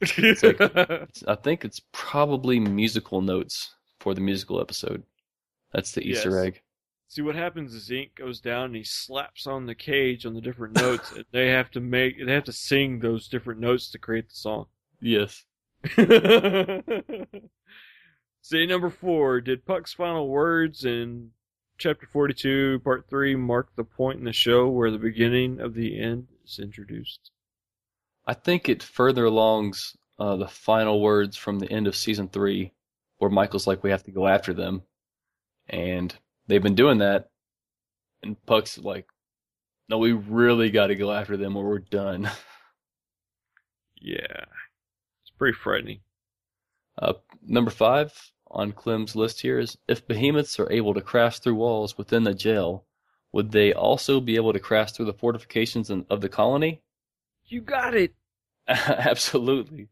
It's- I think it's probably musical notes for the musical episode. That's the Easter Yes. egg. See what happens is Ink goes down and he slaps on the cage on the different notes. and they have to make they have to sing those different notes to create the song. Yes. See number four. Did Puck's final words in chapter forty-two, part three, mark the point in the show where the beginning of the end is introduced? I think it further alongs uh, the final words from the end of season three, where Michael's like, "We have to go after them," and they've been doing that, and Puck's like, "No, we really got to go after them, or we're done." Yeah, pretty frightening. Uh, number five on Clem's list here is: If behemoths are able to crash through walls within the jail, would they also be able to crash through the fortifications in, of the colony? You got it. Absolutely.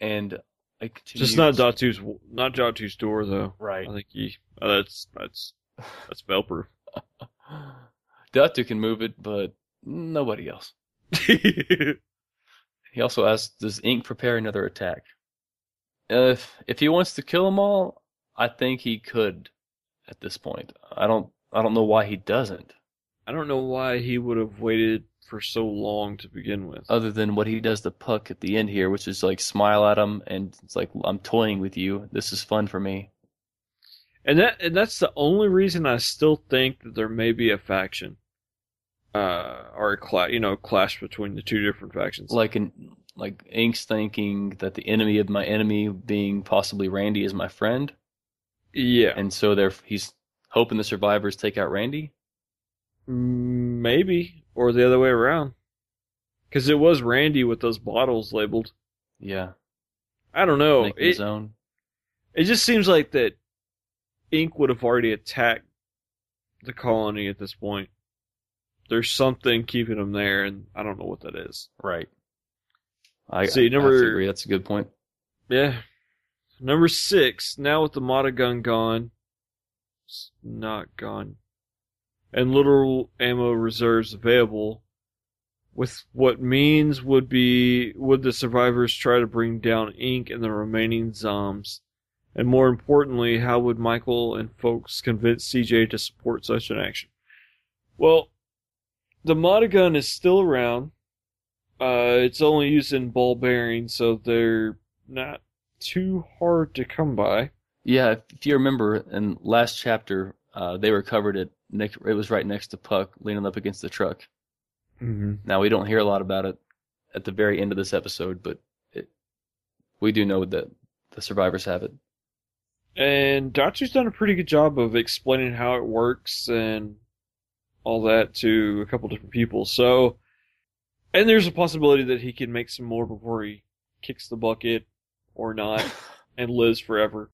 And I continue. Just not Datu's, not Datu's door though. right. I think he. Uh, that's that's that's spell proof. Datu can move it, but nobody else. He also asks, "Does Ink prepare another attack?" If if he wants to kill them all, I think he could. At this point, I don't I don't know why he doesn't. I don't know why he would have waited for so long to begin with. Other than what he does to Puck at the end here, which is like smile at him and it's like I'm toying with you. This is fun for me. And that and that's the only reason I still think that there may be a faction, uh, or a you know, clash between the two different factions. Like an like Ink's thinking that the enemy of my enemy, being possibly Randy, is my friend, yeah, and so there he's hoping the survivors take out Randy. Maybe or the other way around, because it was Randy with those bottles labeled. Yeah, I don't know. making It, his own. it just seems like that Ink would have already attacked the colony at this point. There's something keeping them there, and I don't know what that is. Right. I See, I have to number- agree. That's a good point. Yeah. Number six, now with the Matagun gone, it's not gone, and literal ammo reserves available, with what means would be, would the survivors try to bring down Ink and the remaining Zoms? And more importantly, how would Michael and folks convince CJ to support such an action? Well, the Matagun is still around. Uh, it's only used in ball bearings, so they're not too hard to come by. Yeah, if, you remember in last chapter, uh, they recovered it. Next, it was right next to Puck, leaning up against the truck. Mm-hmm. Now we don't hear a lot about it at the very end of this episode, but it, we do know that the survivors have it. And Datu's done a pretty good job of explaining how it works and all that to a couple different people. So, and there's a possibility that he can make some more before he kicks the bucket or not and lives forever.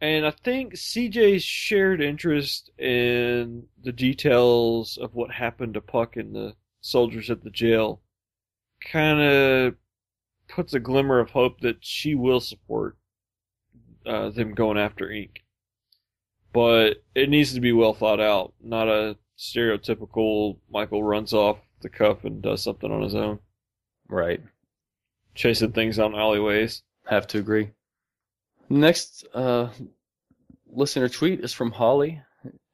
And I think CJ's shared interest in the details of what happened to Puck and the soldiers at the jail kind of puts a glimmer of hope that she will support uh, them going after Ink. But it needs to be well thought out, not a stereotypical Michael runs off the cuff and does something on his own, Right. chasing things down alleyways. Have to agree. Next uh, listener tweet is from Holly,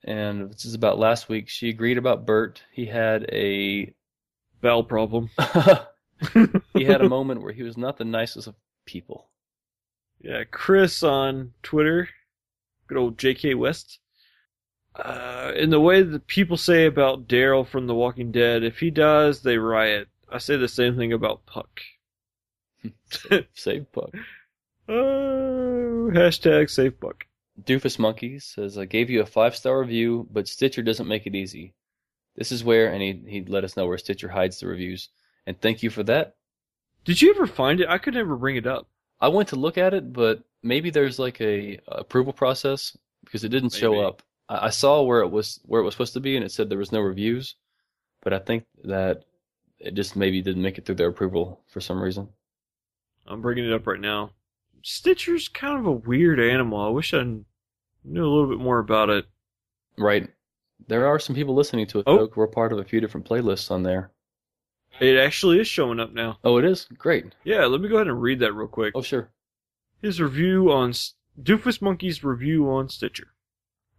and this is about last week. She agreed about Bert. He had a Bowel problem. he had a moment where he was not the nicest of people. Yeah, Chris on Twitter, good old J.K. West. Uh, in the way that people say about Daryl from The Walking Dead, if he dies, they riot. I say the same thing about Puck. Save Puck. Oh, hashtag save Puck. Doofus Monkey says, I gave you a five star review, but Stitcher doesn't make it easy. This is where, and he, he let us know where Stitcher hides the reviews. And thank you for that. Did you ever find it? I could never bring it up. I went to look at it, but maybe there's like a approval process because it didn't show up. I, saw where it was where it was supposed to be, and it said there was no reviews, but I think that it just maybe didn't make it through their approval for some reason. I'm bringing it up right now. Stitcher's kind of a weird animal. I wish I knew a little bit more about it. Right. There are some people listening to it Oh. though. We're part of a few different playlists on there. It actually is showing up now. Oh, it is great. Yeah, let me go ahead and read that real quick. Oh, sure. His review on Doofus Monkey's review on Stitcher.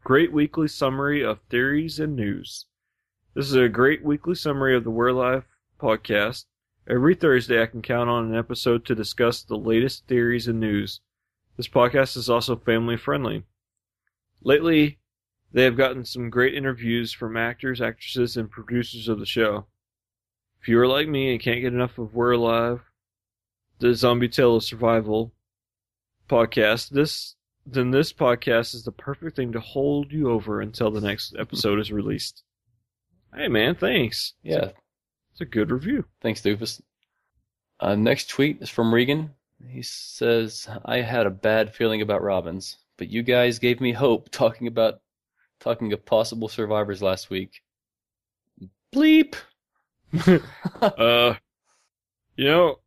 Great weekly summary of theories and news. This is a great weekly summary of the We're podcast. Every Thursday, I can count on an episode to discuss the latest theories and news. This podcast is also family friendly. Lately, they have gotten some great interviews from actors, actresses, and producers of the show. If you are like me and can't get enough of We're Alive, the Zombie Tale of Survival podcast, this then this podcast is the perfect thing to hold you over until the next episode is released. Hey man, thanks. Yeah. It's a good review. Thanks, Doofus. Uh, next tweet is from Regan. He says, "I had a bad feeling about Robbins, but you guys gave me hope talking about talking of possible survivors last week." Bleep. Uh you know,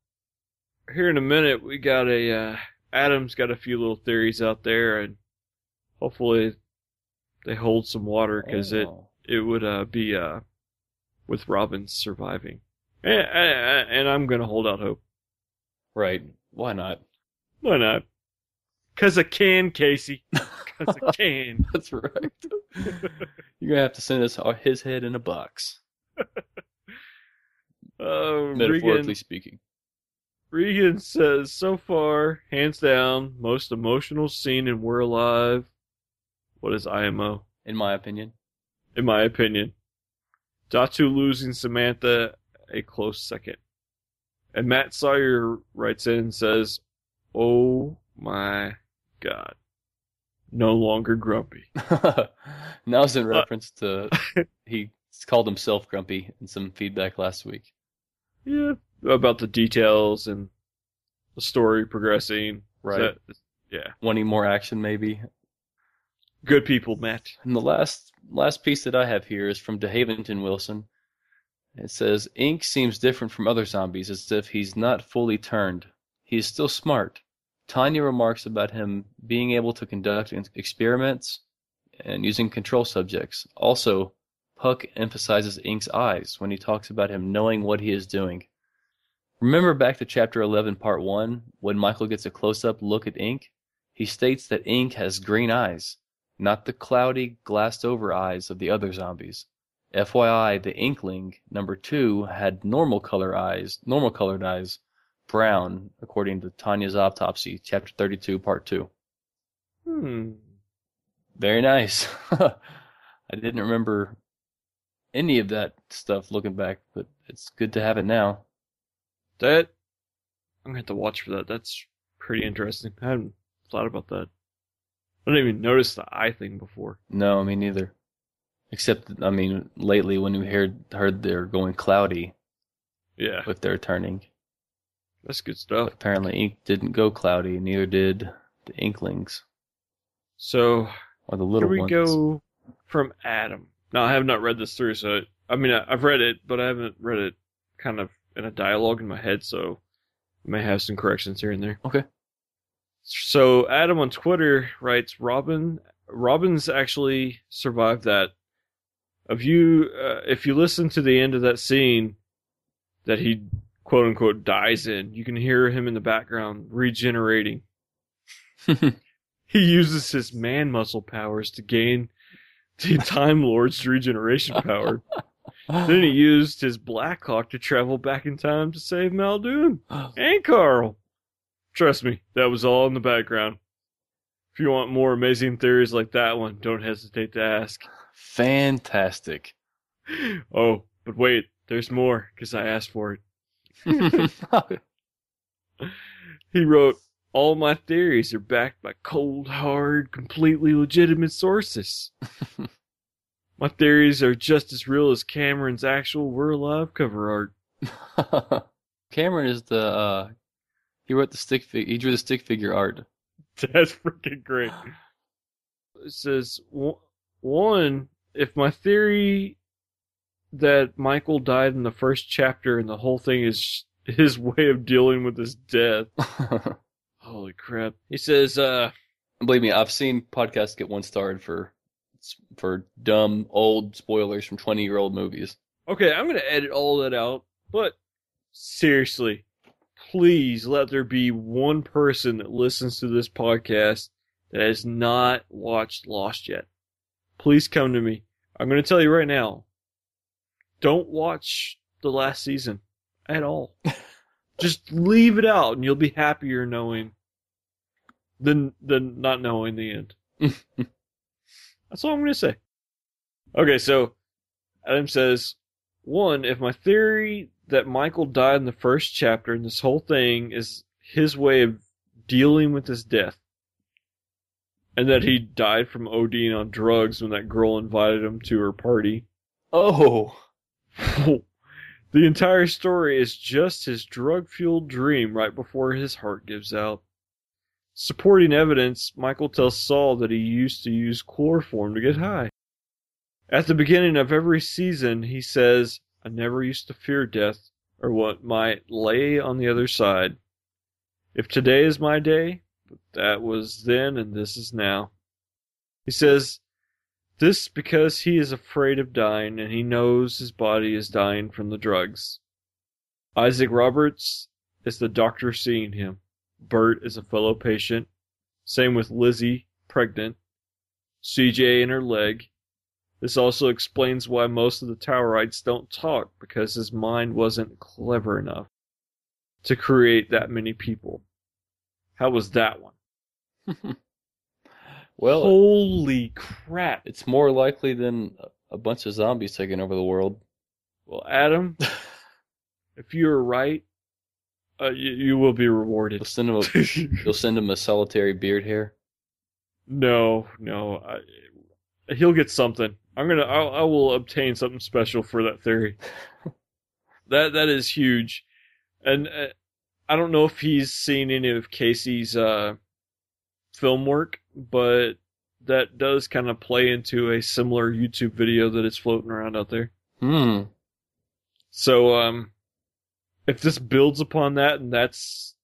here in a minute we got a uh Adam's got a few little theories out there and hopefully they hold some water cuz it Oh. it would uh, be uh, with Robin surviving. And, and, and I'm going to hold out hope. right. Why not? Why not? Because I can, Casey. Because I can. That's right. You're gonna have to send us his head in a box, Uh, metaphorically Regan, speaking. Regan says, so far, hands down, most emotional scene in We're Alive. What is IMO? In my opinion. In my opinion. Datu losing Samantha, a close second. And Matt Sawyer writes in and says, Oh my god. No longer grumpy. Now's in uh, reference to he called himself grumpy in some feedback last week. Yeah. About the details and the story progressing. Right. Yeah. Wanting more action, maybe. Good people, Matt. And the last last piece that I have here is from DeHaventon Wilson. It says Ink seems different from other zombies, as if he's not fully turned. He is still smart. Tanya remarks about him being able to conduct experiments and using control subjects. Also, Puck emphasizes Ink's eyes when he talks about him knowing what he is doing. Remember back to chapter 11, part 1, when Michael gets a close up look at Ink? He states that Ink has green eyes not the cloudy, glassed over eyes of the other zombies. FYI, the Inkling, number two, had normal color eyes, normal colored eyes, brown, according to Tanya's autopsy, chapter 32, part 2. Hmm. Very nice. I didn't remember any of that stuff looking back, but it's good to have it now. That I'm gonna have to watch for that. That's pretty interesting. I hadn't thought about that. I didn't even notice the eye thing before. No, me neither. Except, I mean, lately when we heard heard they're going cloudy Yeah, with their turning. that's good stuff. Apparently, ink didn't go cloudy, neither did the inklings So or the little here we ones. go from Adam. Now I have not read this through, so I mean I, I've read it, but I haven't read it kind of a dialogue in my head. So I May have some corrections here and there. Okay. So Adam on Twitter writes, Robin, Robin's actually survived that. If you, uh, if you listen to the end of that scene that he quote unquote dies in, you can hear him in the background regenerating. He uses his man muscle powers to gain the Time Lord's regeneration power. then he used his Black Hawk to travel back in time to save Muldoon and Carl. Trust me, that was all in the background. If you want more amazing theories like that one, don't hesitate to ask. Fantastic. Oh, but wait, there's more, because I asked for it. He wrote, All my theories are backed by cold, hard, completely legitimate sources. my theories are just as real as Cameron's actual We're Alive cover art. Cameron is the uh he wrote the stick fig he drew the stick figure art. That's freaking great. It says, "One- One, if my theory that Michael died in the first chapter and the whole thing is his way of dealing with his death. Holy crap. He says, uh, Believe me, I've seen podcasts get one starred for for dumb old spoilers from twenty year old movies. okay, I'm going to edit all that out, but seriously, please let there be one person that listens to this podcast that has not watched Lost yet. Please come to me. I'm going to tell you right now. Don't watch the last season at all. Just leave it out and you'll be happier knowing than than not knowing the end. That's all I'm going to say. Okay, so Adam says, one, if my theory that Michael died in the first chapter and this whole thing is his way of dealing with his death, and that he died from ODing on drugs when that girl invited him to her party, Oh. the entire story is just his drug fueled dream right before his heart gives out. Supporting evidence, Michael tells Saul that he used to use chloroform to get high. At the beginning of every season, he says, I never used to fear death or what might lay on the other side. If today is my day, but that was then and this is now. He says, this because he is afraid of dying and he knows his body is dying from the drugs. Isaac Roberts is the doctor seeing him. Burt is a fellow patient. Same with Lizzie, pregnant. CJ in her leg. This also explains why most of the Towerites don't talk because his mind wasn't clever enough to create that many people. How was that one? well, Holy crap. it's more likely than a bunch of zombies taking over the world. Well, Adam, if you're right, uh, you, you will be You'll rewarded. send him a you'll send him a solitary beard hair. no, no, I, he'll get something. I'm gonna, I, I will obtain something special for that theory. that that is huge, and uh, I don't know if he's seen any of Casey's uh, film work, but that does kind of play into a similar YouTube video that is floating around out there. Hmm. So, um, if this builds upon that and that's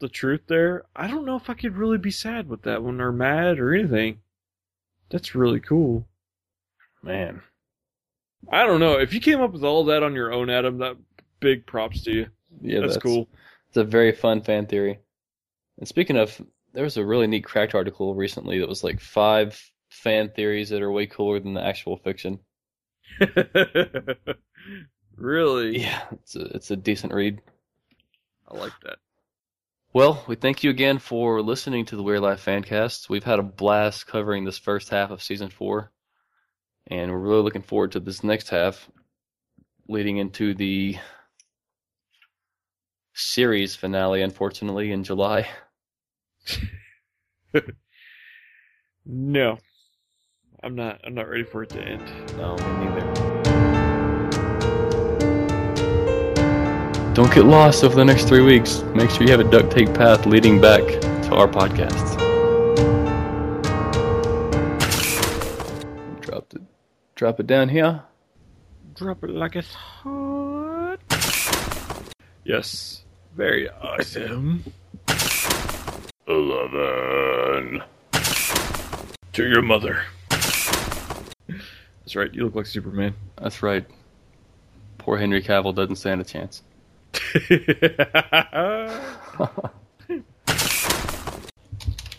the truth there, I don't know if I could really be sad with that one or mad or anything. That's really cool. Man. I don't know. If you came up with all that on your own, Adam, that big props to you. Yeah, that's, cool. It's a very fun fan theory. And speaking of, there was a really neat cracked article recently that was like five fan theories that are way cooler than the actual fiction. really? Yeah, it's a it's a decent read. I like that. Well, we thank you again for listening to the We're Alive Fancast. We've had a blast covering this first half of season four, and we're really looking forward to this next half, leading into the series finale, unfortunately, in July. No. I'm not I'm not ready for it to end. No, Don't get lost over the next three weeks. Make sure you have a duct tape path leading back to our podcast. Drop it. Drop it down here. Drop it like it's hot. Yes. Very awesome. Eleven. To your mother. That's right. You look like Superman. That's right. Poor Henry Cavill doesn't stand a chance.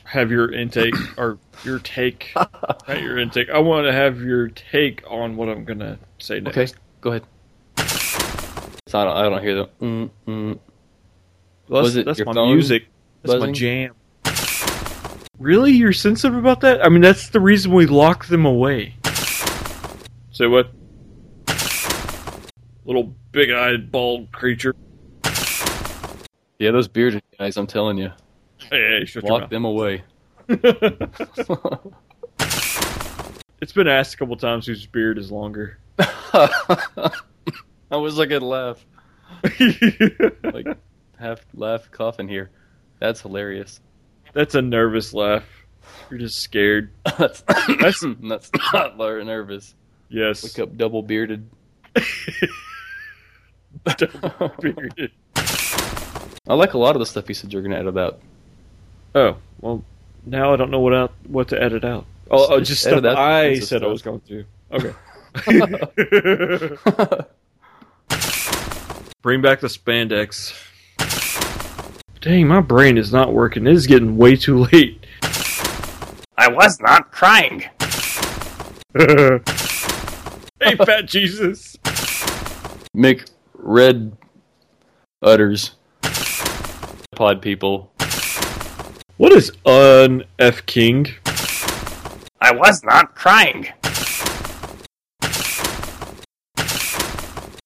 have your intake or your take. not your intake. I want to have your take on what I'm gonna say next. Okay, go ahead. So I don't, I don't hear the. Mm, mm. Well, Was that's, it that's your my phone music. That's my jam. Really, you're sensitive about that? I mean, that's the reason we lock them away. Say what? Little big-eyed bald creature. Yeah, those bearded guys, I'm telling you. Hey, hey shut Lock them away. it's been asked a couple times whose beard is longer. I wish I could laugh. Like, half laugh, coughing here. That's hilarious. That's a nervous laugh. You're just scared. that's, that's, that's not nervous. Yes. Look up double bearded. Double. I like a lot of the stuff you said you're going to edit out. Oh well, now I don't know what out what to edit out. Oh, oh, Just just stuff out I bits of said I was going to. Okay. Bring back the spandex. Dang, my brain is not working. It is getting way too late. I was not crying. hey, fat Jesus. Mick Red utters. Pod people. What is un F King? I was not crying.